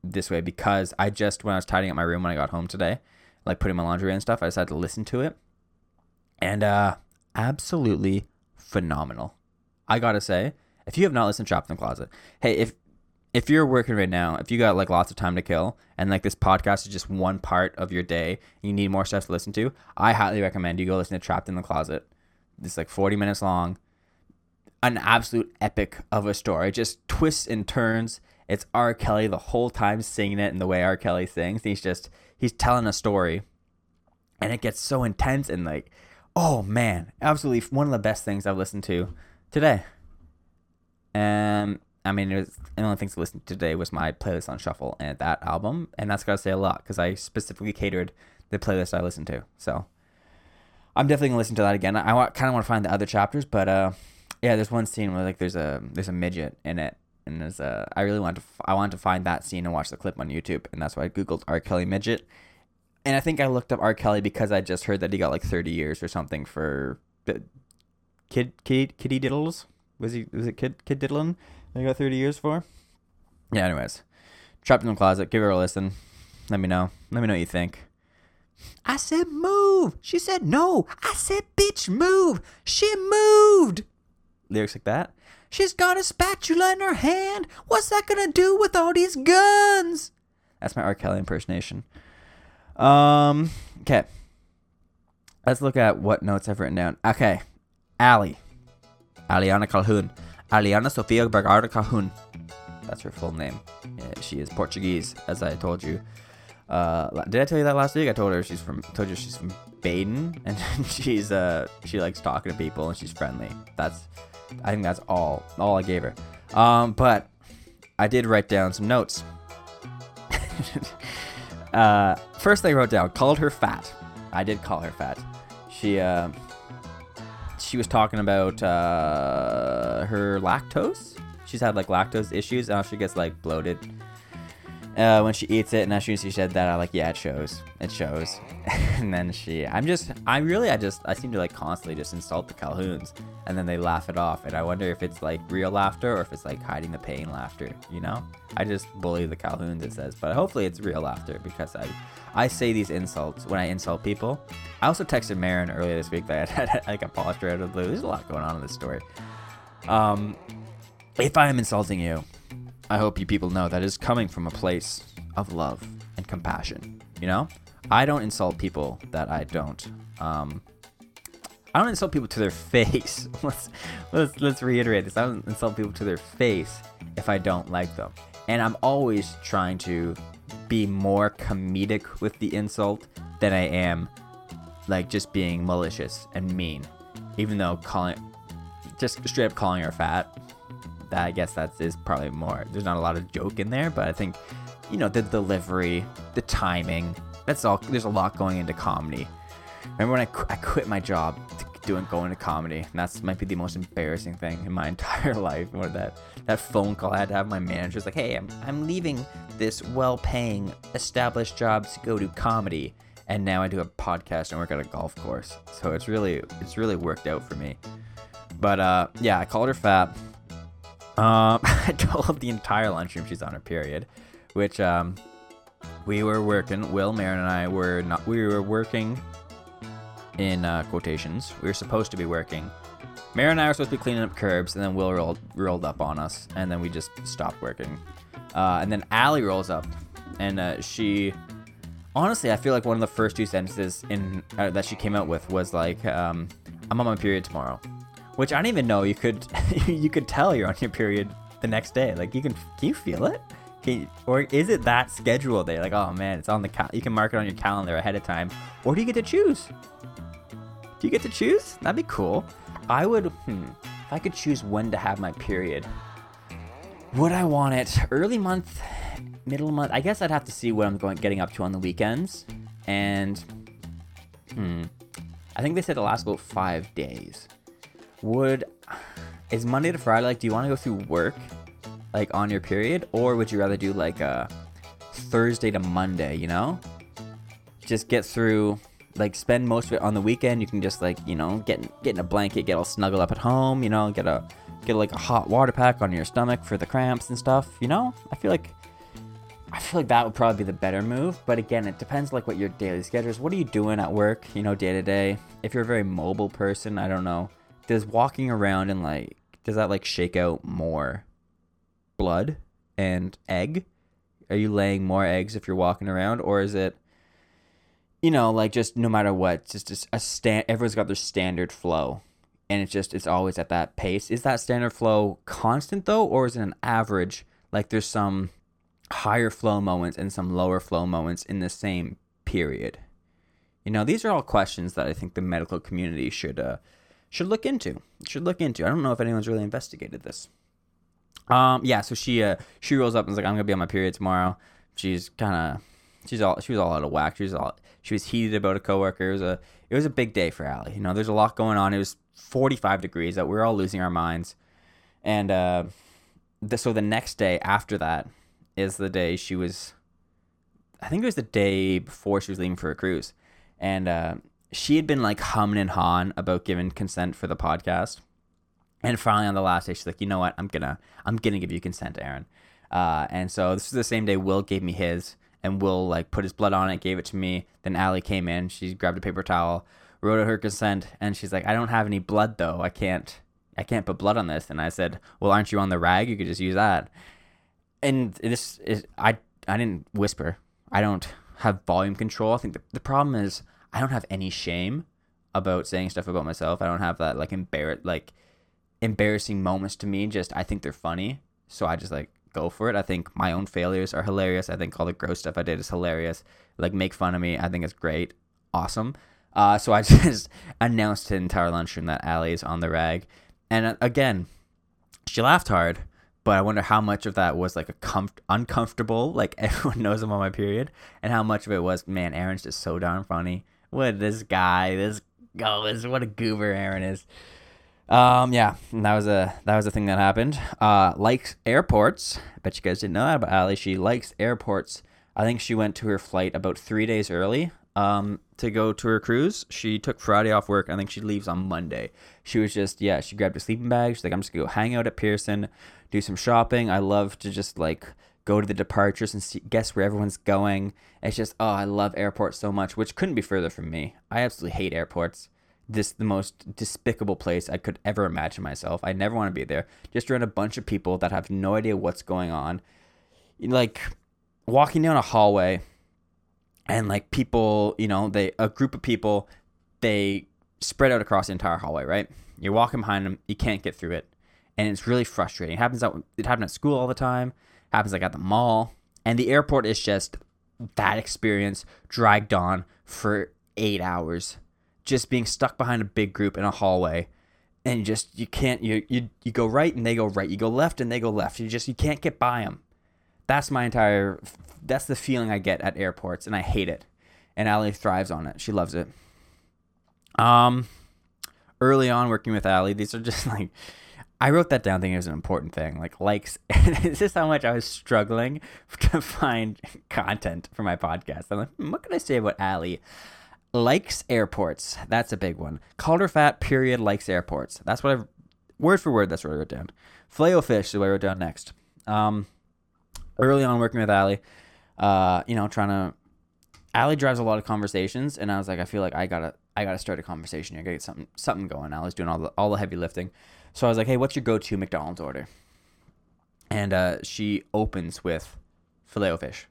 this way because I just when I was tidying up my room when I got home today, like putting my laundry and stuff, I decided to listen to it, and uh, absolutely phenomenal. I gotta say, if you have not listened to Trapped in the Closet, hey, if if you're working right now, if you got like lots of time to kill, and like this podcast is just one part of your day, you need more stuff to listen to, I highly recommend you go listen to Trapped in the Closet. It's like 40 minutes long, an absolute epic of a story. Just twists and turns. It's R. Kelly the whole time singing it, and the way R. Kelly sings, he's just he's telling a story, and it gets so intense and like, oh man, absolutely one of the best things I've listened to today. And I mean, it was, the only things to listen to today was my playlist on shuffle and that album, and that's gotta say a lot because I specifically catered the playlist I listened to. So I'm definitely gonna listen to that again. I want, kind of want to find the other chapters, but uh, yeah, there's one scene where like there's a there's a midget in it, and there's a I really want to I wanted to find that scene and watch the clip on YouTube, and that's why I googled R. Kelly midget. and I think I looked up R. Kelly because I just heard that he got like 30 years or something for the kid kid kitty diddles. Was he was it kid kid diddling? That he got 30 years for. Yeah. Anyways, trapped in the closet. Give her a listen. Let me know. Let me know what you think. I said move. She said no. I said bitch move. She moved. Lyrics like that. She's got a spatula in her hand. What's that gonna do with all these guns? That's my R. Kelly impersonation. Um. Okay. Let's look at what notes I've written down. Okay. Ali. Aliana Calhoun. Aliana Sofia Bergarda Calhoun. That's her full name. Yeah, she is Portuguese, as I told you. Uh, did I tell you that last week? I told her she's from. Told you she's from Baden, and she's uh she likes talking to people and she's friendly. That's, I think that's all all I gave her. Um, but I did write down some notes. uh, first thing I wrote down called her fat. I did call her fat. She uh, she was talking about uh, her lactose. She's had like lactose issues. Now she gets like bloated uh, when she eats it. And as soon as she said that, I like, yeah, it shows. It shows. and then she, I'm just, I really, I just, I seem to like constantly just insult the Calhouns, and then they laugh it off. And I wonder if it's like real laughter or if it's like hiding the pain laughter. You know? I just bully the Calhouns. It says, but hopefully it's real laughter because I, I say these insults when I insult people. I also texted Marin earlier this week that I had like a posture out of the blue. There's a lot going on in this story. Um, if I am insulting you, I hope you people know that is coming from a place of love and compassion. You know, I don't insult people that I don't. Um, I don't insult people to their face. let's let's let's reiterate this. I don't insult people to their face if I don't like them. And I'm always trying to be more comedic with the insult than I am like just being malicious and mean. Even though calling just straight up calling her fat that I guess that is probably more. There's not a lot of joke in there, but I think, you know, the delivery, the timing. That's all. There's a lot going into comedy. Remember when I, qu- I quit my job to doing going to comedy, and that's might be the most embarrassing thing in my entire life. What that that phone call I had to have my manager's like, hey, I'm I'm leaving this well-paying established job to go to comedy, and now I do a podcast and work at a golf course. So it's really it's really worked out for me. But uh, yeah, I called her fat. Um, I told the entire lunchroom she's on her period, which um, we were working. Will, Marin, and I were not. We were working in uh, quotations. We were supposed to be working. Marin and I were supposed to be cleaning up curbs, and then Will rolled rolled up on us, and then we just stopped working. Uh, and then Allie rolls up, and uh, she. Honestly, I feel like one of the first two sentences in uh, that she came out with was like, um, "I'm on my period tomorrow." Which I don't even know you could you could tell you're on your period the next day. Like you can can you feel it? You, or is it that schedule day? Like oh man, it's on the cal- you can mark it on your calendar ahead of time, or do you get to choose? Do you get to choose? That'd be cool. I would hmm, if I could choose when to have my period. Would I want it early month, middle month? I guess I'd have to see what I'm going getting up to on the weekends, and hmm, I think they said it lasts about five days would is Monday to Friday like do you want to go through work like on your period or would you rather do like a Thursday to Monday, you know? Just get through like spend most of it on the weekend. You can just like, you know, get get in a blanket, get all snuggled up at home, you know, get a get like a hot water pack on your stomach for the cramps and stuff, you know? I feel like I feel like that would probably be the better move, but again, it depends like what your daily schedule is. What are you doing at work, you know, day to day? If you're a very mobile person, I don't know does walking around and like does that like shake out more blood and egg? Are you laying more eggs if you're walking around, or is it, you know, like just no matter what, just, just a stand? Everyone's got their standard flow, and it's just it's always at that pace. Is that standard flow constant though, or is it an average? Like there's some higher flow moments and some lower flow moments in the same period. You know, these are all questions that I think the medical community should uh, should look into. Should look into. I don't know if anyone's really investigated this. Um, yeah. So she uh she rolls up and is like, I'm gonna be on my period tomorrow. She's kind of she's all she was all out of whack. She was all she was heated about a coworker. It was a it was a big day for Allie. You know, there's a lot going on. It was 45 degrees that we are all losing our minds, and uh, the, so the next day after that is the day she was I think it was the day before she was leaving for a cruise, and uh, she had been like humming and hawing about giving consent for the podcast. And finally, on the last day, she's like, "You know what? I'm gonna, I'm gonna give you consent, Aaron." Uh, and so this was the same day Will gave me his, and Will like put his blood on it, gave it to me. Then Allie came in, she grabbed a paper towel, wrote her consent, and she's like, "I don't have any blood though. I can't, I can't put blood on this." And I said, "Well, aren't you on the rag? You could just use that." And this is, I, I didn't whisper. I don't have volume control. I think the, the problem is I don't have any shame about saying stuff about myself. I don't have that like embarrass like embarrassing moments to me. Just I think they're funny, so I just like go for it. I think my own failures are hilarious. I think all the gross stuff I did is hilarious. Like make fun of me. I think it's great, awesome. Uh, so I just announced to the entire lunchroom that Allie is on the rag, and uh, again, she laughed hard. But I wonder how much of that was like a comf- uncomfortable, like everyone knows I'm on my period, and how much of it was, man, Aaron's just so darn funny. What this guy, this oh, this what a goober Aaron is. Um, yeah, and that was a that was a thing that happened. Uh, likes airports. I bet you guys didn't know that about Allie. She likes airports. I think she went to her flight about three days early. Um, to go to her cruise. She took Friday off work. I think she leaves on Monday. She was just yeah. She grabbed a sleeping bag. She's like, I'm just gonna go hang out at Pearson, do some shopping. I love to just like go to the departures and see, guess where everyone's going. It's just oh, I love airports so much, which couldn't be further from me. I absolutely hate airports this the most despicable place I could ever imagine myself. I never want to be there. Just around a bunch of people that have no idea what's going on. Like walking down a hallway and like people, you know, they a group of people, they spread out across the entire hallway, right? You're walking behind them, you can't get through it. And it's really frustrating. It happens out it happens at school all the time, happens like at the mall. And the airport is just that experience dragged on for eight hours. Just being stuck behind a big group in a hallway. And just you can't you you you go right and they go right. You go left and they go left. You just you can't get by them that's my entire that's the feeling i get at airports and i hate it. And Allie thrives on it. She loves it. Um early on working with Allie these are just like I wrote that down thinking it was an important thing. Like likes, is this is how much I was struggling to find content for my podcast. I'm like, hmm, what can I say about Allie? likes airports. That's a big one. Calder fat period likes airports. That's what I've word for word. That's what I wrote down. Filet fish is what I wrote down next. Um, early on working with Allie, uh, you know, trying to. Allie drives a lot of conversations, and I was like, I feel like I gotta, I gotta start a conversation. I gotta get something, something going. Allie's doing all the, all the heavy lifting, so I was like, hey, what's your go-to McDonald's order? And uh, she opens with filet fish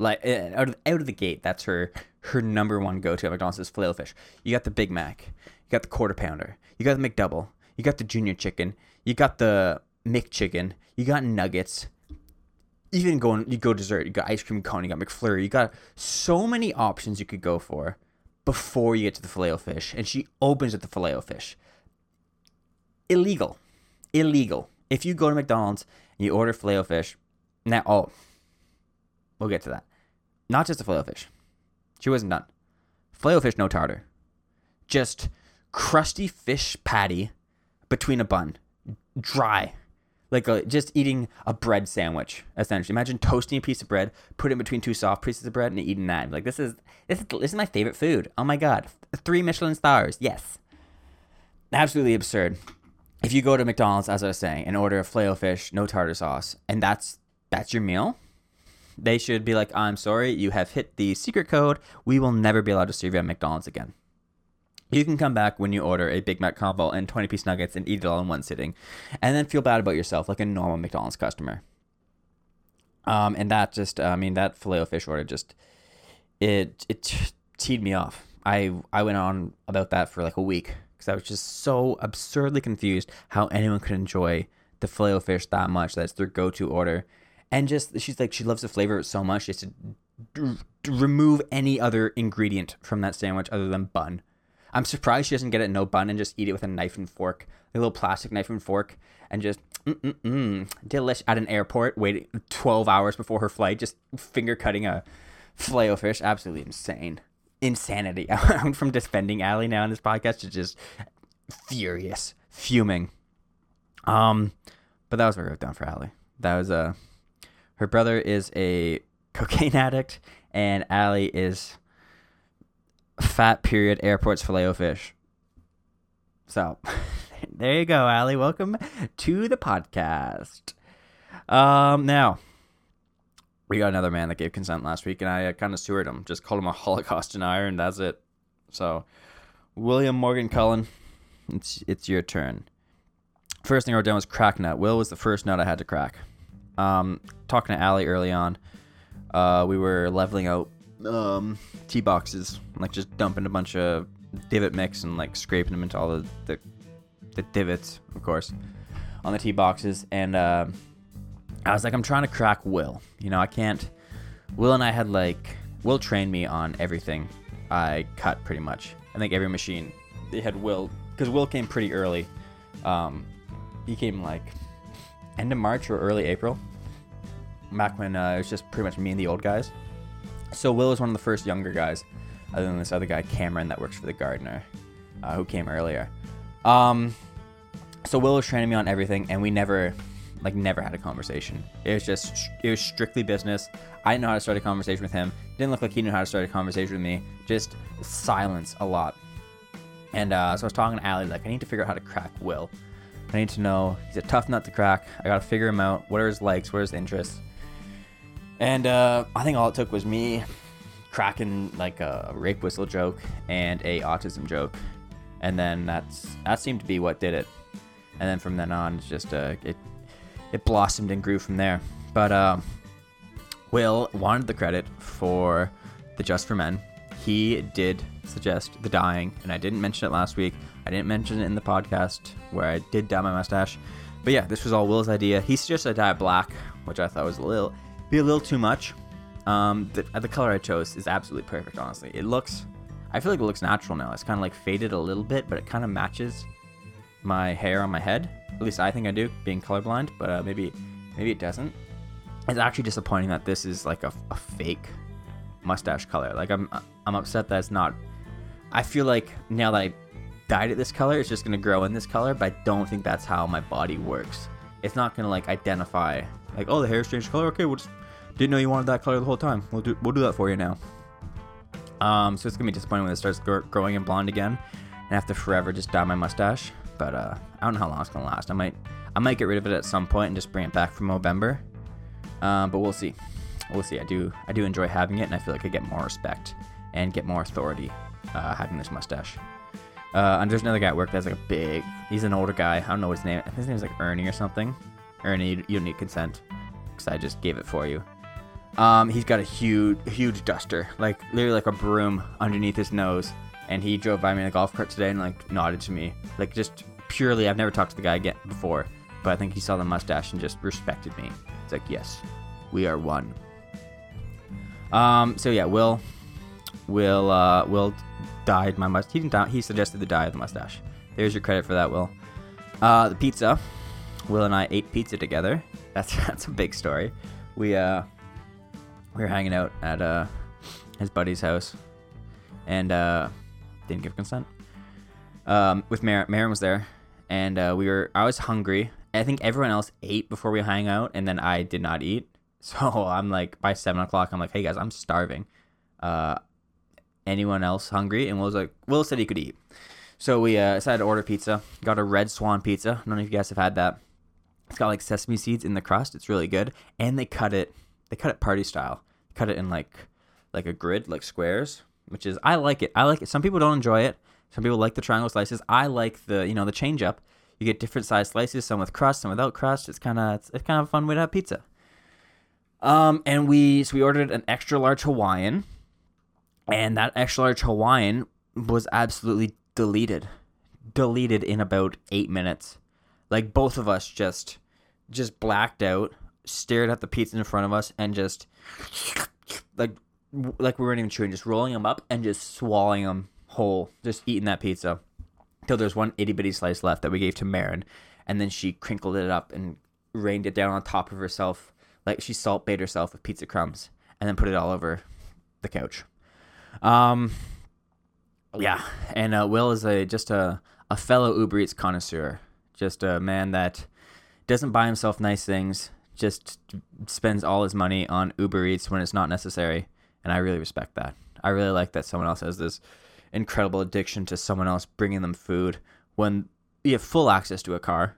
like eh, out of, out of the gate that's her her number one go-to at mcdonald's is filet fish you got the big mac you got the quarter pounder you got the mcdouble you got the junior chicken you got the mcchicken you got nuggets even going you go dessert you got ice cream cone you got mcflurry you got so many options you could go for before you get to the filet fish and she opens at the filet fish illegal illegal if you go to mcdonald's and you order filet fish now oh we'll get to that not just a filet fish. She wasn't done. Filet fish, no tartar. Just crusty fish patty between a bun. Dry. Like a, just eating a bread sandwich, essentially. Imagine toasting a piece of bread, put it between two soft pieces of bread, and eating that. Like this is this is this is my favorite food. Oh my god, three Michelin stars. Yes, absolutely absurd. If you go to McDonald's, as I was saying, and order a filet fish, no tartar sauce, and that's that's your meal, they should be like, I'm sorry, you have hit the secret code. We will never be allowed to serve you at McDonald's again. You can come back when you order a Big Mac combo and 20 piece nuggets and eat it all in one sitting, and then feel bad about yourself like a normal McDonald's customer. Um, and that just, I mean, that filet fish order just, it it teed me off. I I went on about that for like a week because I was just so absurdly confused how anyone could enjoy the filet fish that much. That's their go-to order and just she's like she loves the flavor so much she has to d- d- remove any other ingredient from that sandwich other than bun. I'm surprised she doesn't get it no bun and just eat it with a knife and fork, a little plastic knife and fork, and just mm, delish at an airport, waiting 12 hours before her flight, just finger cutting a filet fish. Absolutely insane, insanity. I from defending Allie now in this podcast to just furious, fuming. Um, but that was what I wrote down for Allie. That was. Uh, her brother is a cocaine addict, and Allie is fat period airports filet fish. So there you go, Allie. Welcome to the podcast. Um, now we got another man that gave consent last week, and I uh, kind of sewered him. Just called him a Holocaust denier, and that's it. So, William Morgan Cullen, it's it's your turn. First thing I wrote down was crack nut. Will was the first nut I had to crack. Um, talking to Allie early on, uh, we were leveling out um, tee boxes, like just dumping a bunch of divot mix and like scraping them into all the the, the divots, of course, on the tee boxes. And uh, I was like, I'm trying to crack Will. You know, I can't. Will and I had like Will trained me on everything I cut pretty much. I think every machine they had Will because Will came pretty early. Um, he came like end of March or early April. Back when uh, it was just pretty much me and the old guys. So Will was one of the first younger guys, other than this other guy Cameron that works for the gardener, uh, who came earlier. Um, so Will was training me on everything, and we never, like, never had a conversation. It was just, it was strictly business. I didn't know how to start a conversation with him. Didn't look like he knew how to start a conversation with me. Just silence a lot. And uh, so I was talking to Allie, like, I need to figure out how to crack Will. I need to know he's a tough nut to crack. I gotta figure him out. What are his likes? What are his interests? And uh, I think all it took was me cracking like a rape whistle joke and a autism joke, and then that's that seemed to be what did it. And then from then on, it's just uh, it it blossomed and grew from there. But uh, Will wanted the credit for the Just for Men. He did suggest the dyeing, and I didn't mention it last week. I didn't mention it in the podcast where I did dye my mustache. But yeah, this was all Will's idea. He suggested I dye it black, which I thought was a little be a little too much. Um, the, the color I chose is absolutely perfect. Honestly, it looks. I feel like it looks natural now. It's kind of like faded a little bit, but it kind of matches my hair on my head. At least I think I do, being colorblind. But uh, maybe maybe it doesn't. It's actually disappointing that this is like a, a fake mustache color. Like I'm I'm upset that it's not. I feel like now that I dyed it this color, it's just gonna grow in this color. But I don't think that's how my body works. It's not gonna like identify like oh the hair's changed color. Okay, we'll just didn't know you wanted that color the whole time. We'll do we'll do that for you now. Um, so it's gonna be disappointing when it starts gr- growing in blonde again, and I have to forever just dye my mustache. But uh, I don't know how long it's gonna last. I might I might get rid of it at some point and just bring it back for November. Um, but we'll see. We'll see. I do I do enjoy having it, and I feel like I get more respect and get more authority uh, having this mustache. Uh, and there's another guy at work that's like a big. He's an older guy. I don't know his name. His name's like Ernie or something. Ernie, you, you don't need consent because I just gave it for you. Um, he's got a huge, huge duster, like literally like a broom underneath his nose. And he drove by me in a golf cart today and like nodded to me, like just purely. I've never talked to the guy again before, but I think he saw the mustache and just respected me. It's like, yes, we are one. Um, so yeah, Will, Will, uh, Will dyed my mustache. He didn't he suggested the dye of the mustache. There's your credit for that, Will. Uh, the pizza. Will and I ate pizza together. That's that's a big story. We uh we were hanging out at uh his buddy's house and uh didn't give consent. Um with Marin Marin was there and uh we were I was hungry. I think everyone else ate before we hang out and then I did not eat. So I'm like by seven o'clock I'm like, hey guys, I'm starving. Uh anyone else hungry? And Will like Will said he could eat. So we uh, decided to order pizza. Got a red swan pizza. Know if you guys have had that. It's got like sesame seeds in the crust. It's really good, and they cut it. They cut it party style. Cut it in like like a grid, like squares, which is I like it. I like it. Some people don't enjoy it. Some people like the triangle slices. I like the you know the change up. You get different size slices, some with crust, some without crust. It's kind of it's, it's kind of a fun way to have pizza. Um, and we so we ordered an extra large Hawaiian, and that extra large Hawaiian was absolutely deleted, deleted in about eight minutes. Like both of us just just blacked out, stared at the pizza in front of us, and just like like we weren't even chewing, just rolling them up and just swallowing them whole, just eating that pizza till there's one itty bitty slice left that we gave to Marin, and then she crinkled it up and rained it down on top of herself, like she Salt Bae'd herself with pizza crumbs, and then put it all over the couch. Um, yeah, and uh, Will is a just a a fellow Uber Eats connoisseur, just a man that doesn't buy himself nice things, just spends all his money on Uber Eats when it's not necessary, and I really respect that. I really like that someone else has this incredible addiction to someone else bringing them food when you have full access to a car.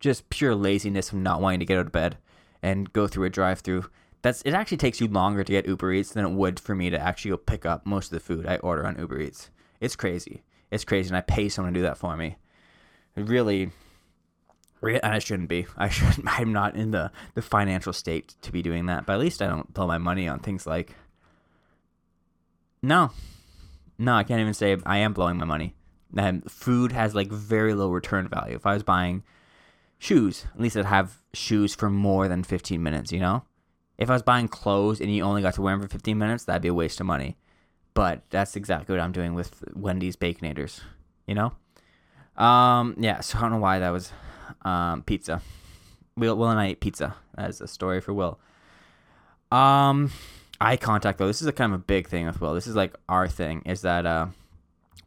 Just pure laziness of not wanting to get out of bed and go through a drive-through. That's it. Actually, takes you longer to get Uber Eats than it would for me to actually go pick up most of the food I order on Uber Eats. It's crazy. It's crazy, and I pay someone to do that for me. Really, and I shouldn't be. I should. I'm not in the the financial state to be doing that. But at least I don't blow my money on things like. No, no, I can't even say I am blowing my money. Um, food has like very low return value. If I was buying shoes, at least I'd have shoes for more than 15 minutes, you know? If I was buying clothes and you only got to wear them for 15 minutes, that'd be a waste of money. But that's exactly what I'm doing with Wendy's Baconators, you know? Um, yeah, so I don't know why that was um, pizza. Will, Will and I ate pizza. That's a story for Will. Um, eye contact though. This is a kind of a big thing with Will. This is like our thing. Is that uh,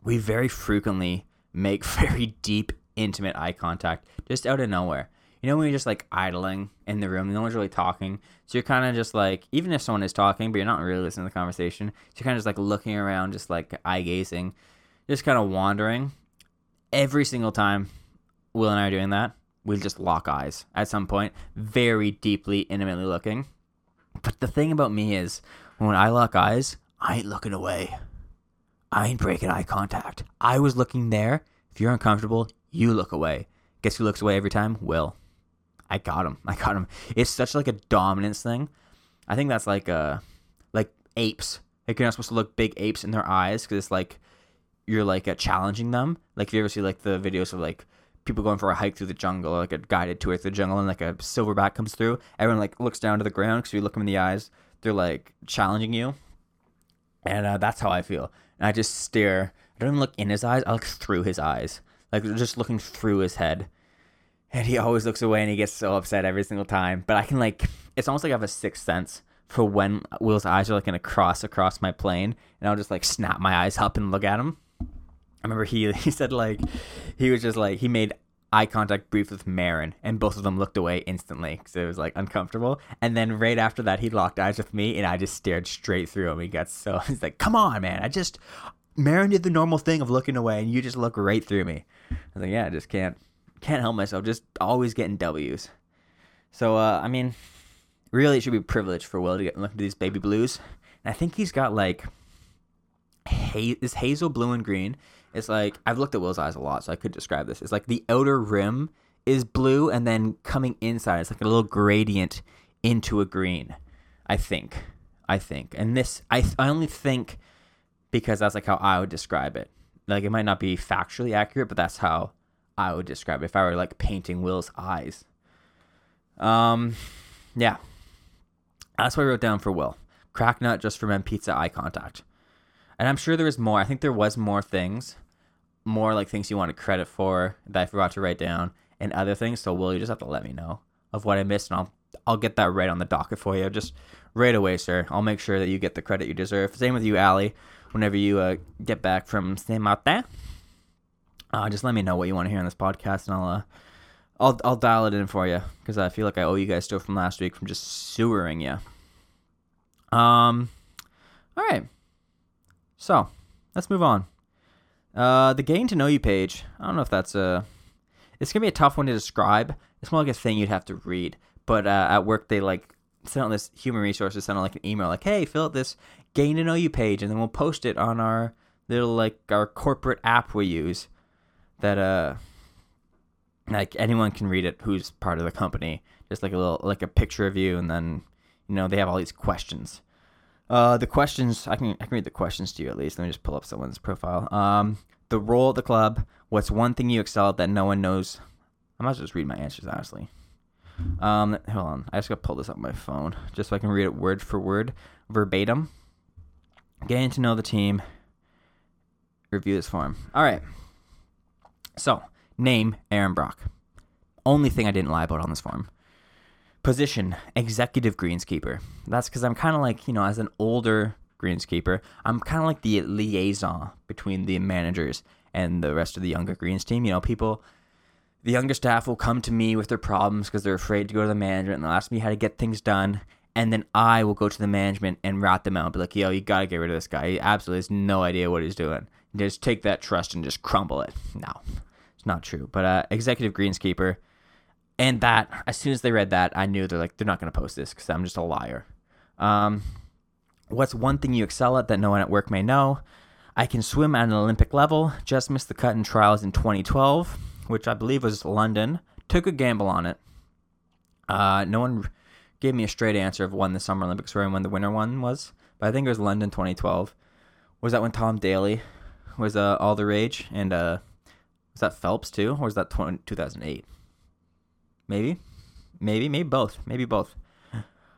we very frequently make very deep, intimate eye contact just out of nowhere. You know when you're just like idling in the room, no one's really talking, so you're kind of just like, even if someone is talking, but you're not really listening to the conversation, so you're kind of just like looking around, just like eye gazing, just kind of wandering. Every single time Will and I are doing that, we just lock eyes at some point, very deeply, intimately looking. But the thing about me is, when I lock eyes, I ain't looking away. I ain't breaking eye contact. I was looking there. If you're uncomfortable, you look away. Guess who looks away every time? Will. I got him. I got him. It's such like a dominance thing. I think that's like uh like apes. Like you're not supposed to look big apes in their eyes because it's like you're like uh, challenging them. Like if you ever see like the videos of like people going for a hike through the jungle like a guided tour through the jungle and like a silverback comes through, everyone like looks down to the ground because you look them in the eyes. They're like challenging you, and uh, that's how I feel. And I just stare. I don't even look in his eyes. I look through his eyes, like just looking through his head. And he always looks away and he gets so upset every single time. But I can like, it's almost like I have a sixth sense for when Will's eyes are like gonna cross across my plane, and I'll just like snap my eyes up and look at him. I remember he he said like he was just like he made eye contact brief with Marin, and both of them looked away instantly because it was like uncomfortable. And then right after that, he locked eyes with me, and I just stared straight through him. He got so he's like, "Come on, man! I just Marin did the normal thing of looking away, and you just look right through me." I was like, "Yeah, I just can't can't help myself. Just always getting W's." So uh, I mean, really, it should be privilege for Will to get look at these baby blues, and I think he's got like ha- is hazel blue and green. It's like I've looked at Will's eyes a lot, so I could describe this. It's like the outer rim is blue, and then coming inside, it's like a little gradient into a green. I think, I think, and this I I only think because that's like how I would describe it. Like it might not be factually accurate, but that's how I would describe it if I were like painting Will's eyes. Um, yeah, that's what I wrote down for Will. Crack nut just from M Pizza eye contact. And I'm sure there was more. I think there was more things, more like things you wanted credit for that I forgot to write down, and other things. So Will, you just have to let me know of what I missed, and I'll I'll get that right on the docket for you, just right away, sir. I'll make sure that you get the credit you deserve. Same with you, Allie. Whenever you uh, get back from Saint Martin, uh, just let me know what you want to hear on this podcast, and I'll uh, I'll I'll dial it in for you because I feel like I owe you guys still from last week from just sewering you. Um, all right. So let's move on. Uh, the getting to know you page. I don't know if that's a. It's gonna be a tough one to describe. It's more like a thing you'd have to read. But uh, at work, they like sent out this human resources sent out like an email like, "Hey, fill out this getting to know you page, and then we'll post it on our little like our corporate app we use that uh like anyone can read it who's part of the company. Just like a little like a picture of you, and then you know they have all these questions. Uh, the questions I can I can read the questions to you at least. Let me just pull up someone's profile. Um, the role at the club. What's one thing you excel at that no one knows? I might as well just read my answers honestly. Um, hold on. I just gotta pull this up on my phone just so I can read it word for word, verbatim. Getting to know the team. Review this form. All right. So name Aaron Brock. Only thing I didn't lie about on this form. Position executive greenskeeper. That's because I'm kind of like you know as an older greenskeeper, I'm kind of like the liaison between the managers and the rest of the younger greens team. You know, people the younger staff will come to me with their problems because they're afraid to go to the management and they'll ask me how to get things done. And then I will go to the management and rat them out be like, yo, you got to get rid of this guy. He absolutely has no idea what he's doing. Just take that trust and just crumble it. No, it's not true. But uh, executive greenskeeper, and that, as soon as they read that, I knew they're like, they're not going to post this because I'm just a liar. Um, what's one thing you excel at that no one at work may know? I can swim at an Olympic level. Just missed the cut in trials in 2012, which I believe was London. Took a gamble on it. Uh, no one gave me a straight answer of when the Summer Olympics were and when the winter one was, but I think it was London 2012. Was that when Tom Daley was uh, all the rage? And uh, was that Phelps too, or was that 20, 2008? Maybe, maybe, maybe both. Maybe both.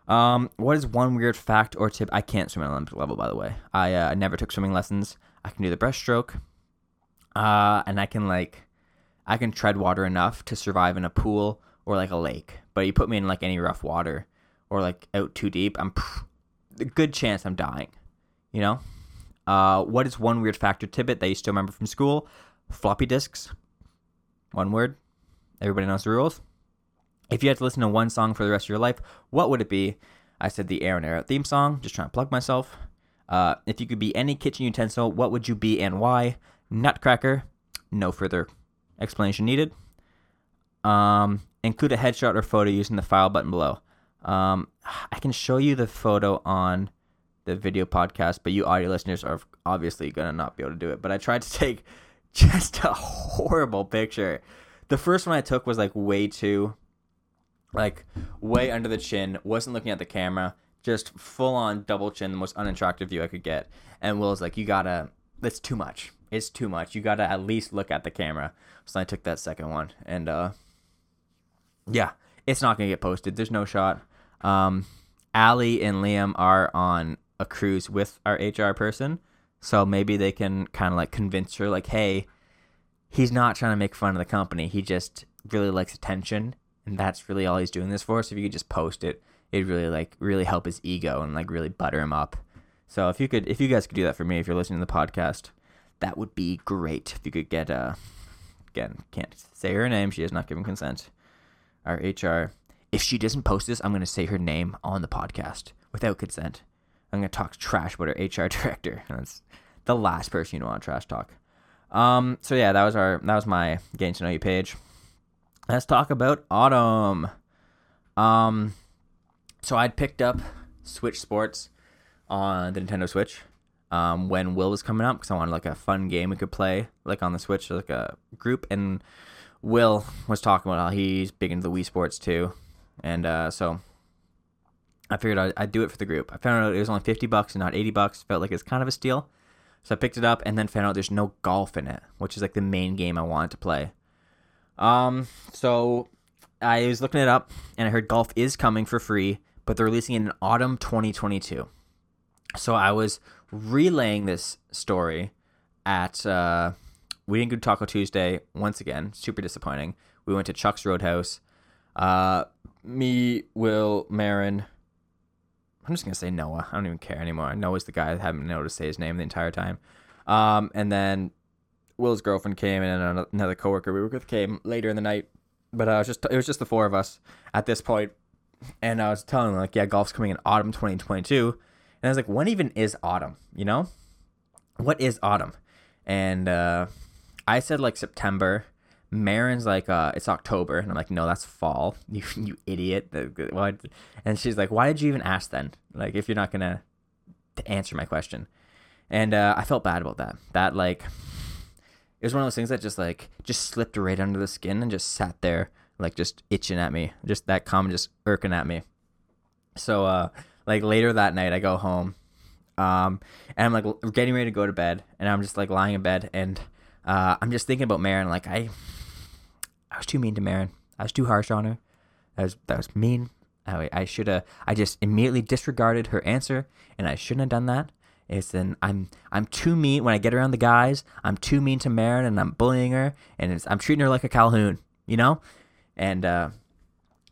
Um, what is one weird fact or tip? I can't swim at Olympic level, by the way. I uh, never took swimming lessons. I can do the breaststroke, uh, and I can like, I can tread water enough to survive in a pool or like a lake. But you put me in like any rough water or like out too deep, I'm a good chance I'm dying. You know. Uh, what is one weird fact or tidbit that you still remember from school? Floppy disks. One word. Everybody knows the rules. If you had to listen to one song for the rest of your life, what would it be? I said the Aaron Era theme song, just trying to plug myself. Uh, if you could be any kitchen utensil, what would you be and why? Nutcracker. No further explanation needed. Um, include a headshot or photo using the file button below. Um, I can show you the photo on the video podcast, but you audio listeners are obviously going to not be able to do it. But I tried to take just a horrible picture. The first one I took was like way too like way under the chin, wasn't looking at the camera, just full on double chin, the most unattractive view I could get. And Will's like, You gotta, that's too much. It's too much. You gotta at least look at the camera. So I took that second one. And, uh, yeah, it's not gonna get posted. There's no shot. Um, Allie and Liam are on a cruise with our HR person. So maybe they can kind of like convince her, like, hey, he's not trying to make fun of the company. He just really likes attention and that's really all he's doing this for. So if you could just post it, it'd really like really help his ego and like really butter him up. So if you could, if you guys could do that for me, if you're listening to the podcast, that would be great. If you could get uh, again, can't say her name. She has not given consent. Our HR. If she doesn't post this, I'm gonna say her name on the podcast without consent. I'm gonna talk trash about her HR director. That's the last person you want to trash talk. Um. So yeah, that was our that was my getting to know you page let's talk about autumn. Um, so I'd picked up Switch Sports on the Nintendo Switch um, when Will was coming up because I wanted like a fun game we could play like on the Switch, like a group. And Will was talking about how he's big into the Wii Sports too, and uh, so I figured I'd, I'd do it for the group. I found out it was only fifty bucks and not eighty bucks. Felt like it's kind of a steal, so I picked it up and then found out there's no golf in it, which is like the main game I wanted to play. Um, so I was looking it up and I heard golf is coming for free, but they're releasing it in autumn 2022. So I was relaying this story at uh, we didn't go to Taco Tuesday once again. Super disappointing. We went to Chuck's Roadhouse. Uh, me, Will, Marin. I'm just gonna say Noah. I don't even care anymore. Noah's the guy I haven't been able to say his name the entire time. Um, and then Will's girlfriend came and another coworker we were with came later in the night. But I was just it was just the four of us at this point, and I was telling them like, yeah, golf's coming in autumn 2022, and I was like, when even is autumn? You know, what is autumn? And uh, I said like September. Marin's like, uh, it's October, and I'm like, no, that's fall. You you idiot. What? And she's like, why did you even ask then? Like, if you're not gonna answer my question. And uh, I felt bad about that. That like it was one of those things that just like just slipped right under the skin and just sat there like just itching at me just that comment just irking at me. So uh like later that night i go home um and i'm like getting ready to go to bed and i'm just like lying in bed and uh i'm just thinking about Marin like i i was too mean to Marin. I was too harsh on her. That was that was mean. I, I should have i just immediately disregarded her answer and i shouldn't have done that it's an I'm I'm too mean when I get around the guys. I'm too mean to Marin and I'm bullying her and I'm treating her like a Calhoun, you know. And uh,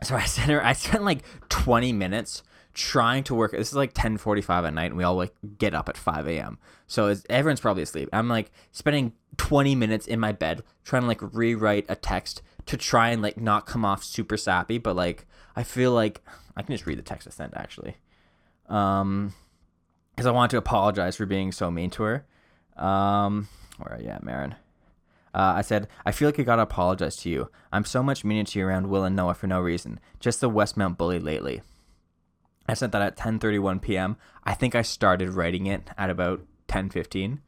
so I sent her. I spent like 20 minutes trying to work. This is like 10:45 at night, and we all like get up at 5 a.m. So everyone's probably asleep. I'm like spending 20 minutes in my bed trying to like rewrite a text to try and like not come off super sappy, but like I feel like I can just read the text I sent actually. Um, because I want to apologize for being so mean to her. Um, where are you at, Marin? Uh, I said, I feel like I gotta apologize to you. I'm so much meaner to you around Will and Noah for no reason. Just the Westmount bully lately. I sent that at 10:31 p.m. I think I started writing it at about 10:15.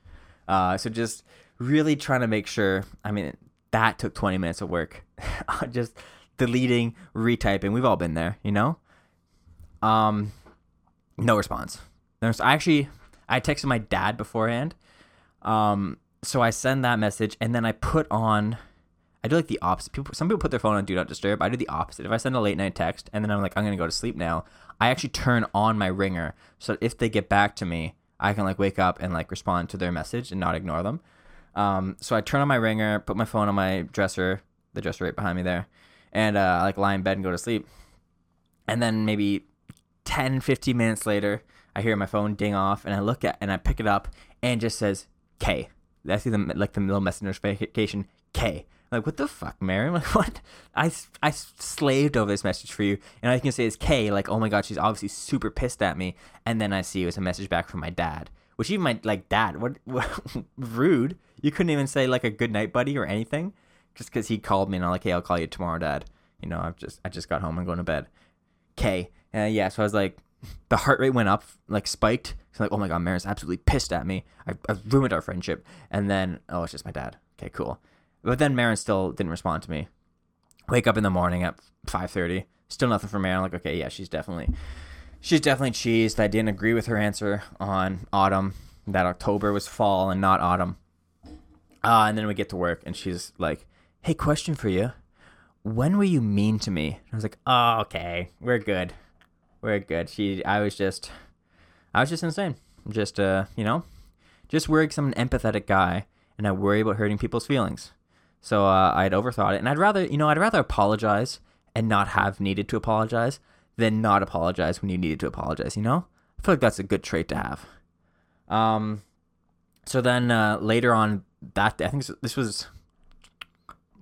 Uh, so just really trying to make sure. I mean, that took 20 minutes of work. just deleting, retyping. We've all been there, you know. Um, no response. There's I actually I texted my dad beforehand. Um, so I send that message and then I put on. I do like the opposite. People, some people put their phone on do not disturb. I do the opposite. If I send a late night text and then I'm like I'm gonna go to sleep now, I actually turn on my ringer so if they get back to me, I can like wake up and like respond to their message and not ignore them. Um, so I turn on my ringer, put my phone on my dresser, the dresser right behind me there, and uh, I like lie in bed and go to sleep. And then maybe 10, 15 minutes later, I hear my phone ding off and I look at and I pick it up and just says K. I see the like the little messenger notification K. I'm like what the fuck, Mary? I'm like what? I, I slaved over this message for you, and all you can say is K. Like oh my god, she's obviously super pissed at me. And then I see it was a message back from my dad, which even my like dad, what, what rude. You couldn't even say like a good night, buddy, or anything, just because he called me and I'm like, hey, I'll call you tomorrow, dad. You know, I've just I just got home and going to bed. K. Uh, yeah, so I was like, the heart rate went up, like spiked. So like, oh my god, Marin's absolutely pissed at me. I, I ruined our friendship. And then, oh, it's just my dad. Okay, cool. But then Marin still didn't respond to me. Wake up in the morning at five thirty, still nothing from Marin. Like, okay, yeah, she's definitely, she's definitely cheesed. I didn't agree with her answer on autumn. That October was fall and not autumn. Uh, and then we get to work, and she's like, "Hey, question for you. When were you mean to me?" I was like, "Oh, okay, we're good." We're good. She, I was just, I was just insane. Just, uh, you know, just worried 'cause I'm an empathetic guy and I worry about hurting people's feelings. So uh, I'd overthought it, and I'd rather, you know, I'd rather apologize and not have needed to apologize than not apologize when you needed to apologize. You know, I feel like that's a good trait to have. Um, so then uh, later on that day, I think this was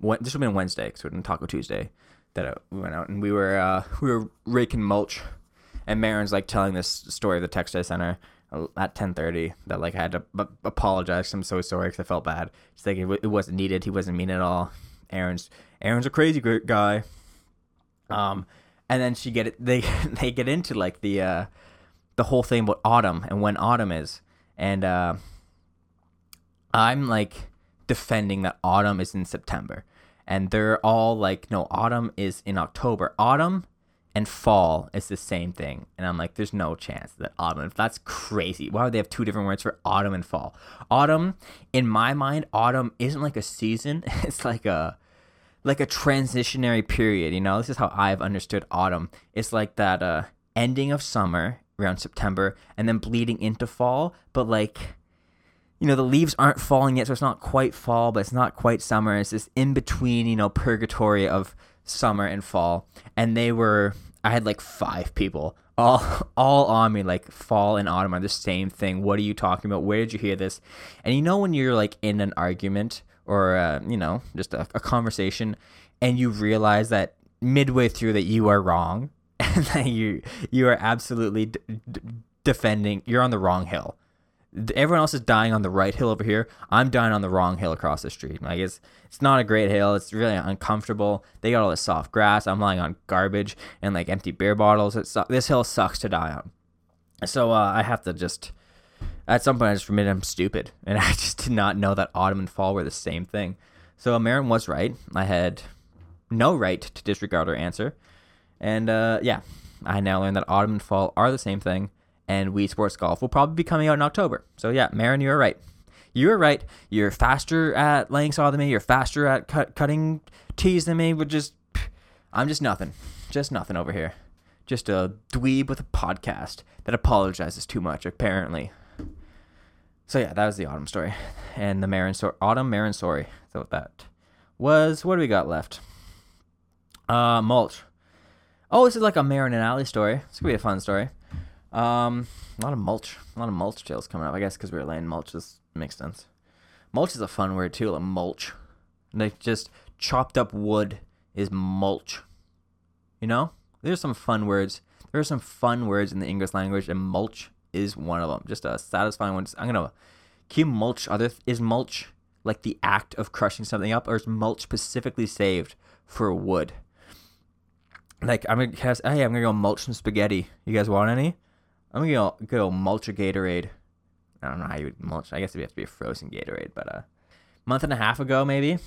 this would have been Wednesday because we were on Taco Tuesday that uh, we went out and we were uh, we were raking mulch and Marin's like telling this story of the text I sent her uh, at 10:30 that like I had to b- apologize. I'm so sorry because I felt bad. She's like it, w- it wasn't needed. He wasn't mean at all. Aaron's Aaron's a crazy guy. Um, and then she get it. They they get into like the uh, the whole thing about autumn and when autumn is, and uh, I'm like defending that autumn is in September, and they're all like, no, autumn is in October. Autumn and fall is the same thing. And I'm like, there's no chance that autumn, that's crazy. Why would they have two different words for autumn and fall? Autumn, in my mind, autumn isn't like a season. It's like a like a transitionary period, you know? This is how I've understood autumn. It's like that uh ending of summer around September and then bleeding into fall, but like you know, the leaves aren't falling yet, so it's not quite fall, but it's not quite summer. It's this in between, you know, purgatory of summer and fall. And they were, I had like five people all all on me, like fall and autumn are the same thing. What are you talking about? Where did you hear this? And you know, when you're like in an argument or, uh, you know, just a, a conversation and you realize that midway through that you are wrong and that you, you are absolutely d- d- defending, you're on the wrong hill everyone else is dying on the right hill over here. I'm dying on the wrong hill across the street. Like it's it's not a great hill. It's really uncomfortable. They got all this soft grass. I'm lying on garbage and like empty beer bottles. It's this hill sucks to die on. So uh, I have to just at some point I just admit I'm stupid and I just did not know that autumn and fall were the same thing. So Marin was right. I had no right to disregard her answer. And uh, yeah, I now learned that autumn and fall are the same thing and Wii Sports Golf will probably be coming out in October. So yeah, Marin, you were right. You were right. You're faster at laying saw than me. You're faster at cut, cutting tees than me. But just, I'm just nothing. Just nothing over here. Just a dweeb with a podcast that apologizes too much, apparently. So yeah, that was the autumn story, and the Marin story. Autumn Marin story. So that was what do we got left? Uh, mulch. Oh, this is like a Marin and Allie story. It's gonna be a fun story. Um, a lot of mulch, a lot of mulch tales coming up. I guess because we were laying mulch, this makes sense. Mulch is a fun word too, like mulch. Like just chopped up wood is mulch. You know, there's some fun words. There are some fun words in the English language, and mulch is one of them. Just a satisfying one. I'm gonna. Can mulch other? Is mulch like the act of crushing something up, or is mulch specifically saved for wood? Like I'm gonna cast. Hey, I'm gonna go mulch some spaghetti. You guys want any? I'm gonna go, go mulch a Gatorade. I don't know how you would mulch. I guess it'd have to be a frozen Gatorade, but uh, month and a half ago maybe.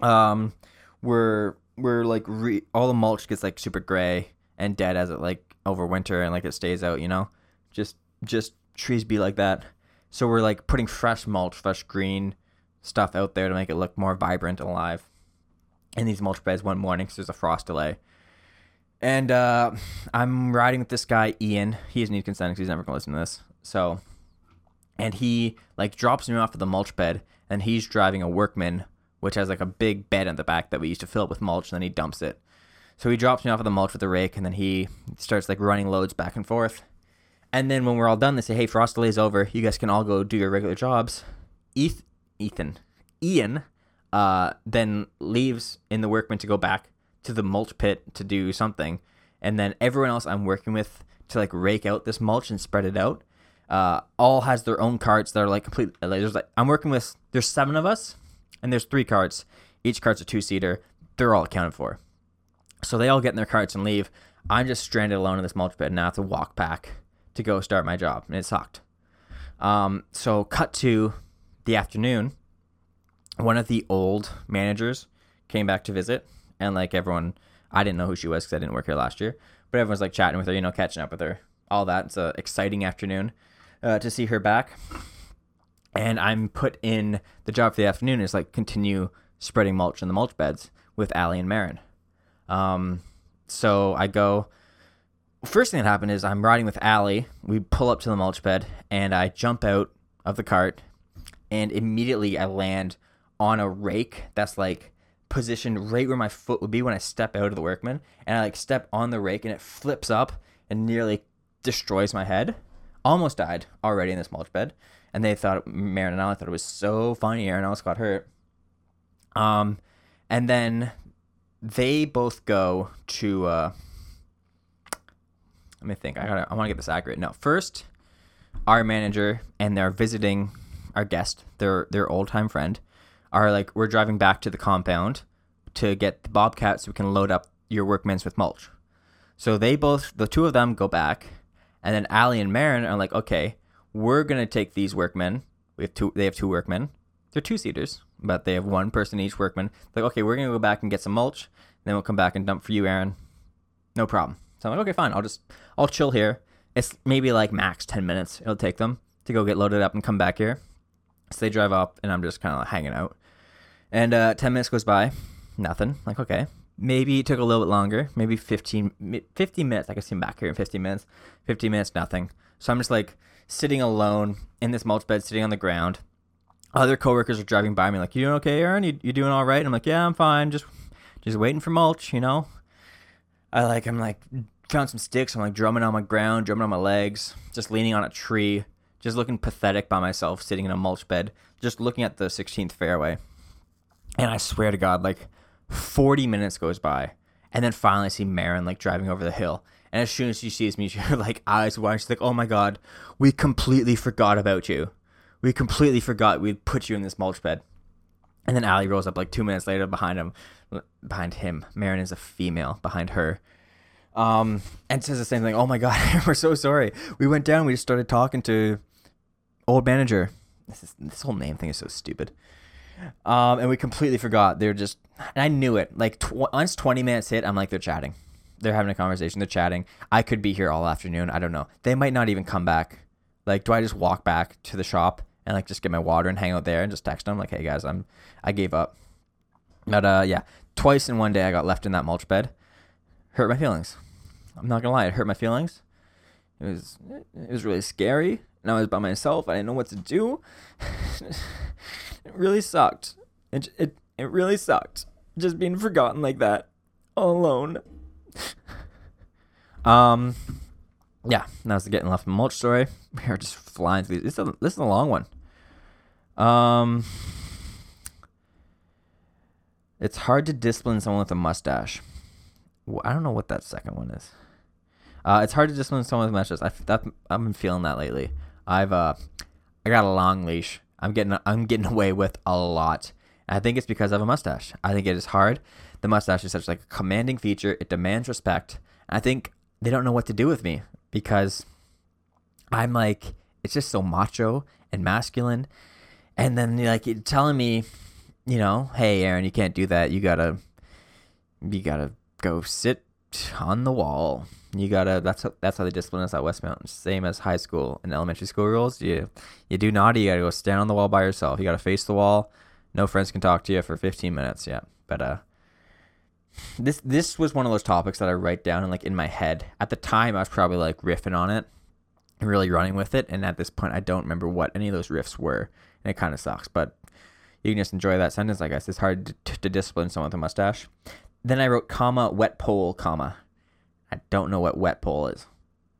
Um, we're we're like re- all the mulch gets like super gray and dead as it like over winter and like it stays out. You know, just just trees be like that. So we're like putting fresh mulch, fresh green stuff out there to make it look more vibrant and alive. In these mulch beds one morning, because there's a frost delay. And uh, I'm riding with this guy, Ian. He doesn't need consent because he's never going to listen to this. So, and he like drops me off at the mulch bed, and he's driving a workman, which has like a big bed in the back that we used to fill up with mulch, and then he dumps it. So he drops me off at the mulch with the rake, and then he starts like running loads back and forth. And then when we're all done, they say, "Hey, frost delay's over. You guys can all go do your regular jobs." Eth- Ethan, Ian, uh, then leaves in the workman to go back to the mulch pit to do something, and then everyone else I'm working with to like rake out this mulch and spread it out. Uh, all has their own carts that are like complete. Like, there's like I'm working with. There's seven of us, and there's three carts. Each cart's a two seater. They're all accounted for. So they all get in their carts and leave. I'm just stranded alone in this mulch pit, and I have to walk back to go start my job, and it sucked. Um, so cut to the afternoon. One of the old managers came back to visit, and like everyone, I didn't know who she was because I didn't work here last year, but everyone's like chatting with her, you know, catching up with her, all that. It's a exciting afternoon uh, to see her back, and I'm put in the job for the afternoon is like continue spreading mulch in the mulch beds with Allie and Marin. Um, so I go. First thing that happened is I'm riding with Allie. We pull up to the mulch bed, and I jump out of the cart, and immediately I land on a rake that's like positioned right where my foot would be when I step out of the workman, and I like step on the rake, and it flips up and nearly destroys my head. Almost died already in this mulch bed, and they thought Marin and I thought it was so funny. Aaron almost got hurt. Um, and then they both go to. Uh, let me think. I gotta. I want to get this accurate. No, first, our manager and they're visiting our guest, their their old time friend, are like we're driving back to the compound to get the bobcat so we can load up your workmen's with mulch. So they both, the two of them, go back, and then Allie and Marin are like, okay, we're gonna take these workmen. We have two. They have two workmen. They're two seaters, but they have one person each workman. Like, okay, we're gonna go back and get some mulch. Then we'll come back and dump for you, Aaron. No problem. So I'm like, okay, fine. I'll just I'll chill here. It's maybe like max ten minutes it'll take them to go get loaded up and come back here. So they drive up, and I'm just kind of like hanging out. And uh, ten minutes goes by, nothing. Like okay, maybe it took a little bit longer. Maybe 15, mi- 15 minutes. I could see him back here in 15 minutes. 15 minutes, nothing. So I'm just like sitting alone in this mulch bed, sitting on the ground. Other coworkers are driving by me, like, "You doing okay, Aaron? You, you doing all right?" And I'm like, "Yeah, I'm fine. Just just waiting for mulch, you know." I like I'm like found some sticks. I'm like drumming on my ground, drumming on my legs, just leaning on a tree, just looking pathetic by myself, sitting in a mulch bed, just looking at the 16th fairway. And I swear to God, like 40 minutes goes by, and then finally I see Marin like driving over the hill. And as soon as she sees me, her like eyes wide. She's like, "Oh my God, we completely forgot about you. We completely forgot we'd put you in this mulch bed." And then Allie rolls up like two minutes later behind him. Behind him, Marin is a female. Behind her, um, and says the same thing. Oh my god, we're so sorry. We went down. We just started talking to old manager. This is this whole name thing is so stupid. Um, and we completely forgot. They're just, and I knew it. Like tw- once twenty minutes hit, I'm like, they're chatting. They're having a conversation. They're chatting. I could be here all afternoon. I don't know. They might not even come back. Like, do I just walk back to the shop and like just get my water and hang out there and just text them like, hey guys, I'm I gave up. But uh, yeah, twice in one day I got left in that mulch bed. Hurt my feelings. I'm not gonna lie, it hurt my feelings. It was it was really scary, and I was by myself. I didn't know what to do. it really sucked. It it it really sucked. Just being forgotten like that, all alone. um, yeah, that was the getting left in mulch story. We are just flying through. This is a, this is a long one. Um, It's hard to discipline someone with a mustache. Wh- I don't know what that second one is. Uh, it's hard to discipline someone with mustache. I that, I've been feeling that lately. I've uh, I got a long leash. I'm getting I'm getting away with a lot. I think it's because have a mustache. I think it is hard. The mustache is such like a commanding feature. It demands respect. I think they don't know what to do with me because I'm like it's just so macho and masculine. And then like telling me, you know, hey Aaron, you can't do that. You gotta you gotta go sit on the wall. You gotta that's how, that's how they discipline us at West Mountain. Same as high school and elementary school rules. You you do naughty, you gotta go stand on the wall by yourself. You gotta face the wall. No friends can talk to you for 15 minutes. Yeah, but uh, this this was one of those topics that I write down and like in my head. At the time, I was probably like riffing on it and really running with it. And at this point, I don't remember what any of those riffs were, and it kind of sucks. But you can just enjoy that sentence, I guess. It's hard to, to discipline someone with a mustache. Then I wrote comma wet pole comma. I don't know what wet pole is.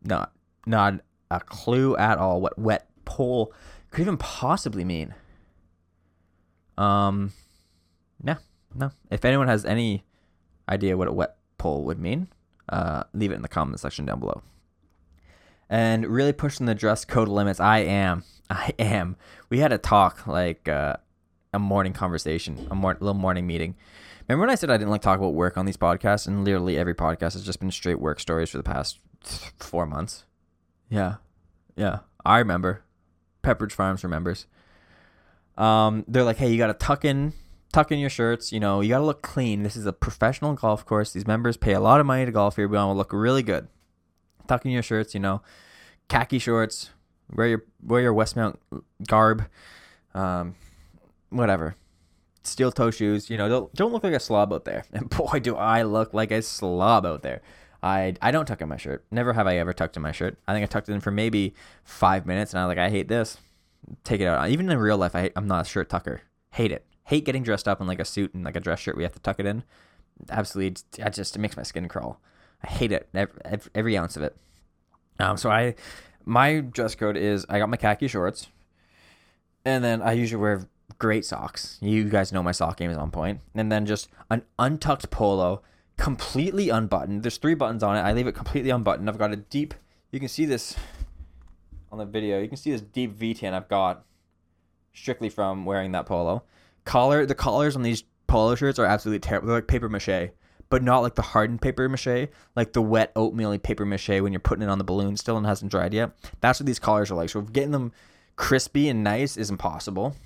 Not not a clue at all what wet pole could even possibly mean. Um, no, no. If anyone has any idea what a wet pole would mean, uh, leave it in the comment section down below. And really pushing the dress code limits. I am. I am. We had a talk, like uh, a morning conversation, a mor- little morning meeting. Remember when I said I didn't like talk about work on these podcasts, and literally every podcast has just been straight work stories for the past four months. Yeah, yeah, I remember. Pepperidge Farms remembers. Um, they're like, hey, you gotta tuck in, tuck in your shirts. You know, you gotta look clean. This is a professional golf course. These members pay a lot of money to golf here. We want to look really good. Tuck in your shirts. You know, khaki shorts. Wear your wear your Westmount garb. Um, whatever steel toe shoes. You know, don't don't look like a slob out there. And boy, do I look like a slob out there. I I don't tuck in my shirt. Never have I ever tucked in my shirt. I think I tucked it in for maybe five minutes, and I was like, I hate this. Take it out. Even in real life, I, I'm not a shirt tucker. Hate it. Hate getting dressed up in like a suit and like a dress shirt. We have to tuck it in. Absolutely, I just it makes my skin crawl. I hate it. Every, every ounce of it. Um, so I, my dress code is I got my khaki shorts, and then I usually wear great socks. You guys know my sock game is on point. And then just an untucked polo, completely unbuttoned. There's three buttons on it. I leave it completely unbuttoned. I've got a deep. You can see this on the video. You can see this deep V-tan I've got strictly from wearing that polo. Collar. The collars on these polo shirts are absolutely terrible. They're like paper mache. But not like the hardened paper mache, like the wet oatmeal paper mache when you're putting it on the balloon still and hasn't dried yet. That's what these collars are like. So getting them crispy and nice is impossible.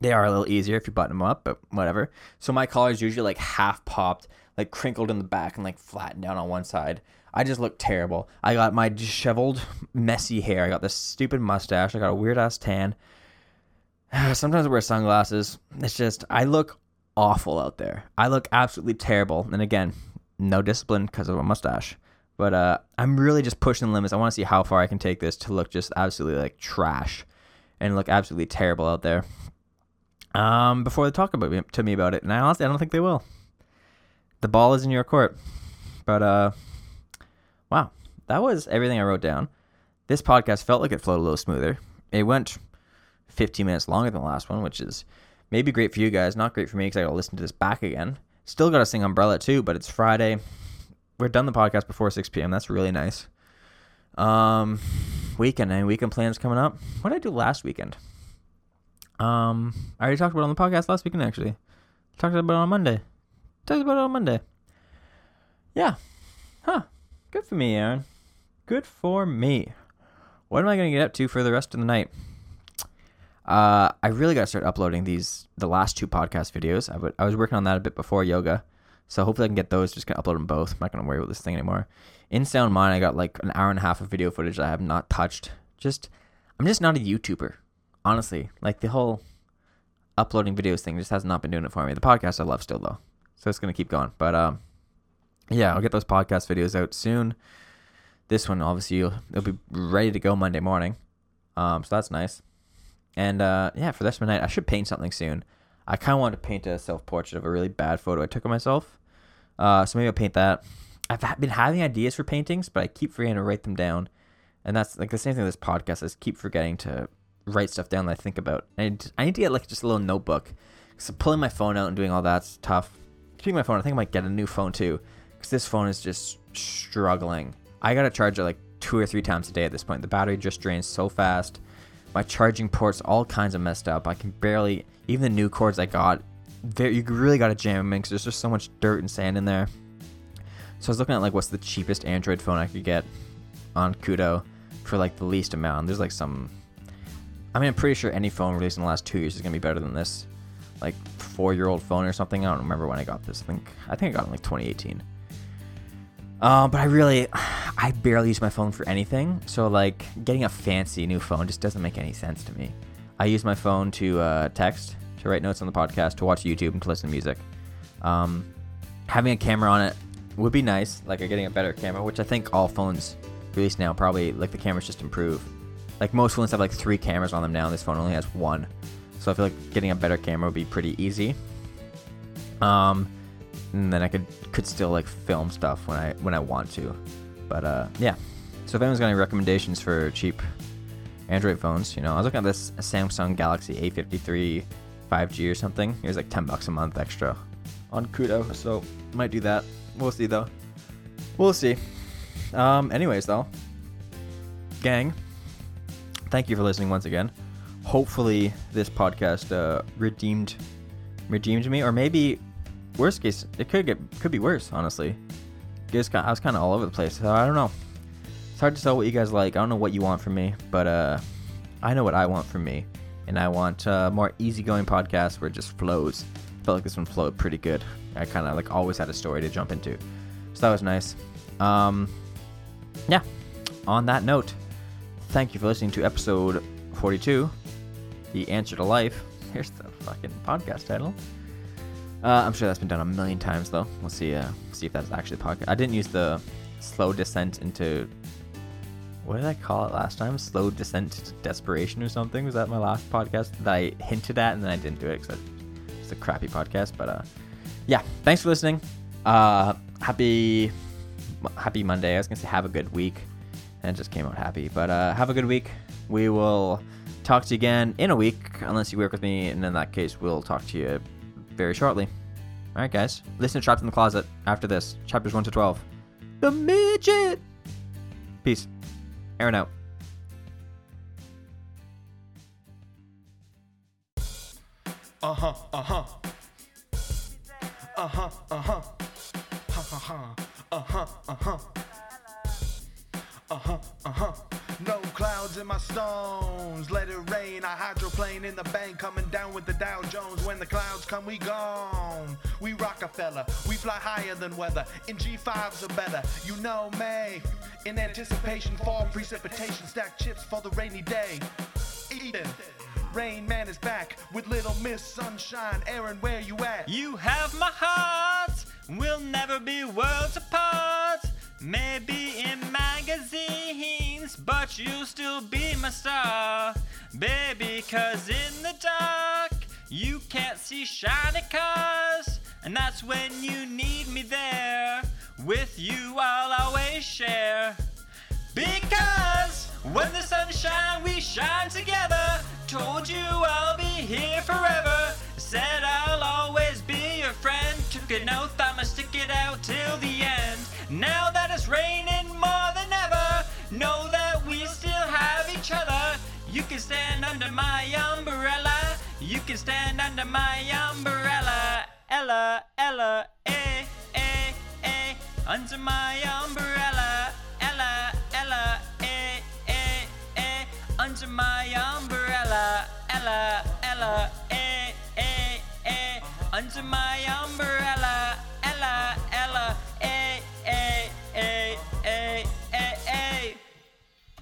They are a little easier if you button them up, but whatever. So my collar is usually like half popped, like crinkled in the back and like flattened down on one side. I just look terrible. I got my disheveled, messy hair. I got this stupid mustache. I got a weird ass tan. Sometimes I wear sunglasses. It's just, I look awful out there. I look absolutely terrible. And again, no discipline because of a mustache. But uh, I'm really just pushing the limits. I want to see how far I can take this to look just absolutely like trash and look absolutely terrible out there um, before they talk about me, to me about it. And I honestly, I don't think they will. The ball is in your court. But uh, wow, that was everything I wrote down. This podcast felt like it flowed a little smoother. It went 15 minutes longer than the last one, which is maybe great for you guys, not great for me because I got to listen to this back again. Still got to sing Umbrella too, but it's Friday. We're done the podcast before 6 p.m. That's really nice. Um, weekend and weekend plans coming up. What did I do last weekend? Um, I already talked about it on the podcast last weekend. Actually, talked about it on Monday. Talked about it on Monday. Yeah, huh? Good for me, Aaron. Good for me. What am I gonna get up to for the rest of the night? Uh, I really gotta start uploading these the last two podcast videos. I, w- I was working on that a bit before yoga, so hopefully I can get those. Just gonna upload them both. I'm not gonna worry about this thing anymore. In Sound Mind, I got like an hour and a half of video footage that I have not touched. Just, I'm just not a YouTuber honestly, like the whole uploading videos thing just has not been doing it for me. The podcast I love still though, so it's gonna keep going. But um, yeah, I'll get those podcast videos out soon. This one obviously it'll be ready to go Monday morning, um, so that's nice. And uh, yeah, for the night, I should paint something soon. I kind of want to paint a self portrait of a really bad photo I took of myself. Uh, so maybe I'll paint that. I've been having ideas for paintings, but I keep forgetting to write them down. And that's like the same thing with this podcast. I keep forgetting to write stuff down that I think about. I need, I need to get like just a little notebook So pulling my phone out and doing all that's tough. Keeping my phone, I think I might get a new phone too, because this phone is just struggling. I gotta charge it like two or three times a day at this point. The battery just drains so fast. My charging ports all kinds of messed up. I can barely even the new cords I got. There, you really gotta jam them in because there's just so much dirt and sand in there. So I was looking at like what's the cheapest Android phone I could get on Kudo for like the least amount. There's like some. I mean, I'm pretty sure any phone released in the last two years is gonna be better than this. Like four-year-old phone or something. I don't remember when I got this. I think I think I got it in like 2018. Uh, but I really, I barely use my phone for anything. So like getting a fancy new phone just doesn't make any sense to me. I use my phone to uh, text, to write notes on the podcast, to watch YouTube, and to listen to music. Um, having a camera on it would be nice, like getting a better camera, which I think all phones released now probably like the cameras just improve. Like most phones have like three cameras on them now. This phone only has one, so I feel like getting a better camera would be pretty easy. Um, and then I could could still like film stuff when I when I want to. But uh, yeah. So if anyone's got any recommendations for cheap Android phones, you know, I was looking at this Samsung Galaxy A53 5G or something. It was like 10 bucks a month extra on Kudo, so might do that. We'll see though. We'll see. Um, anyways though, gang, thank you for listening once again. Hopefully this podcast uh, redeemed redeemed me, or maybe worst case it could get could be worse. Honestly, I was kind of all over the place. So I don't know. It's hard to tell what you guys like. I don't know what you want from me, but uh, I know what I want from me, and I want uh, more easygoing podcasts where it just flows. Felt like this one flowed pretty good. I kind of like always had a story to jump into, so that was nice. Um, yeah. On that note, thank you for listening to episode 42, The Answer to Life. Here's the fucking podcast title. Uh, I'm sure that's been done a million times though. We'll see. Uh, see if that's actually podcast. I didn't use the slow descent into. What did I call it last time? Slow descent to desperation or something? Was that my last podcast that I hinted at and then I didn't do it because it's a crappy podcast? But uh, yeah. Thanks for listening. Uh, happy, happy Monday. I was gonna say have a good week, and just came out happy. But uh, have a good week. We will talk to you again in a week, unless you work with me, and in that case, we'll talk to you very shortly. All right, guys. Listen to Trapped in the Closet after this, chapters 1 to 12. The Midget! Peace. Aaron out. Uh huh, uh huh. Uh huh, uh huh. Ha ha ha. Uh huh, uh huh. Uh huh, uh huh. No clouds in my stones. Let it rain. I hydroplane in the bank, coming down with the Dow Jones. When the clouds come, we gone. We Rockefeller. We fly higher than weather. In G5s are better. You know me. In anticipation, fall precipitation. Stack chips for the rainy day. Eden. Rain Man is back with Little Miss Sunshine. Aaron, where you at? You have my heart. We'll never be worlds apart. Maybe in magazines, but you'll still be my star. Baby, cause in the dark, you can't see shiny cars. And that's when you need me there. With you, I'll always share. Because when the sun shines, we shine together. Told you I'll be here forever. Said I'll always be your friend. Took an oath, I'ma stick it out till the end. Now that it's raining more than ever, know that we still have each other. You can stand under my umbrella. You can stand under my umbrella. Ella, Ella, eh, eh, eh. Under my umbrella. Ella, Ella, eh, eh, eh. Under my umbrella. Ella, Ella, eh, eh, eh. Under my umbrella.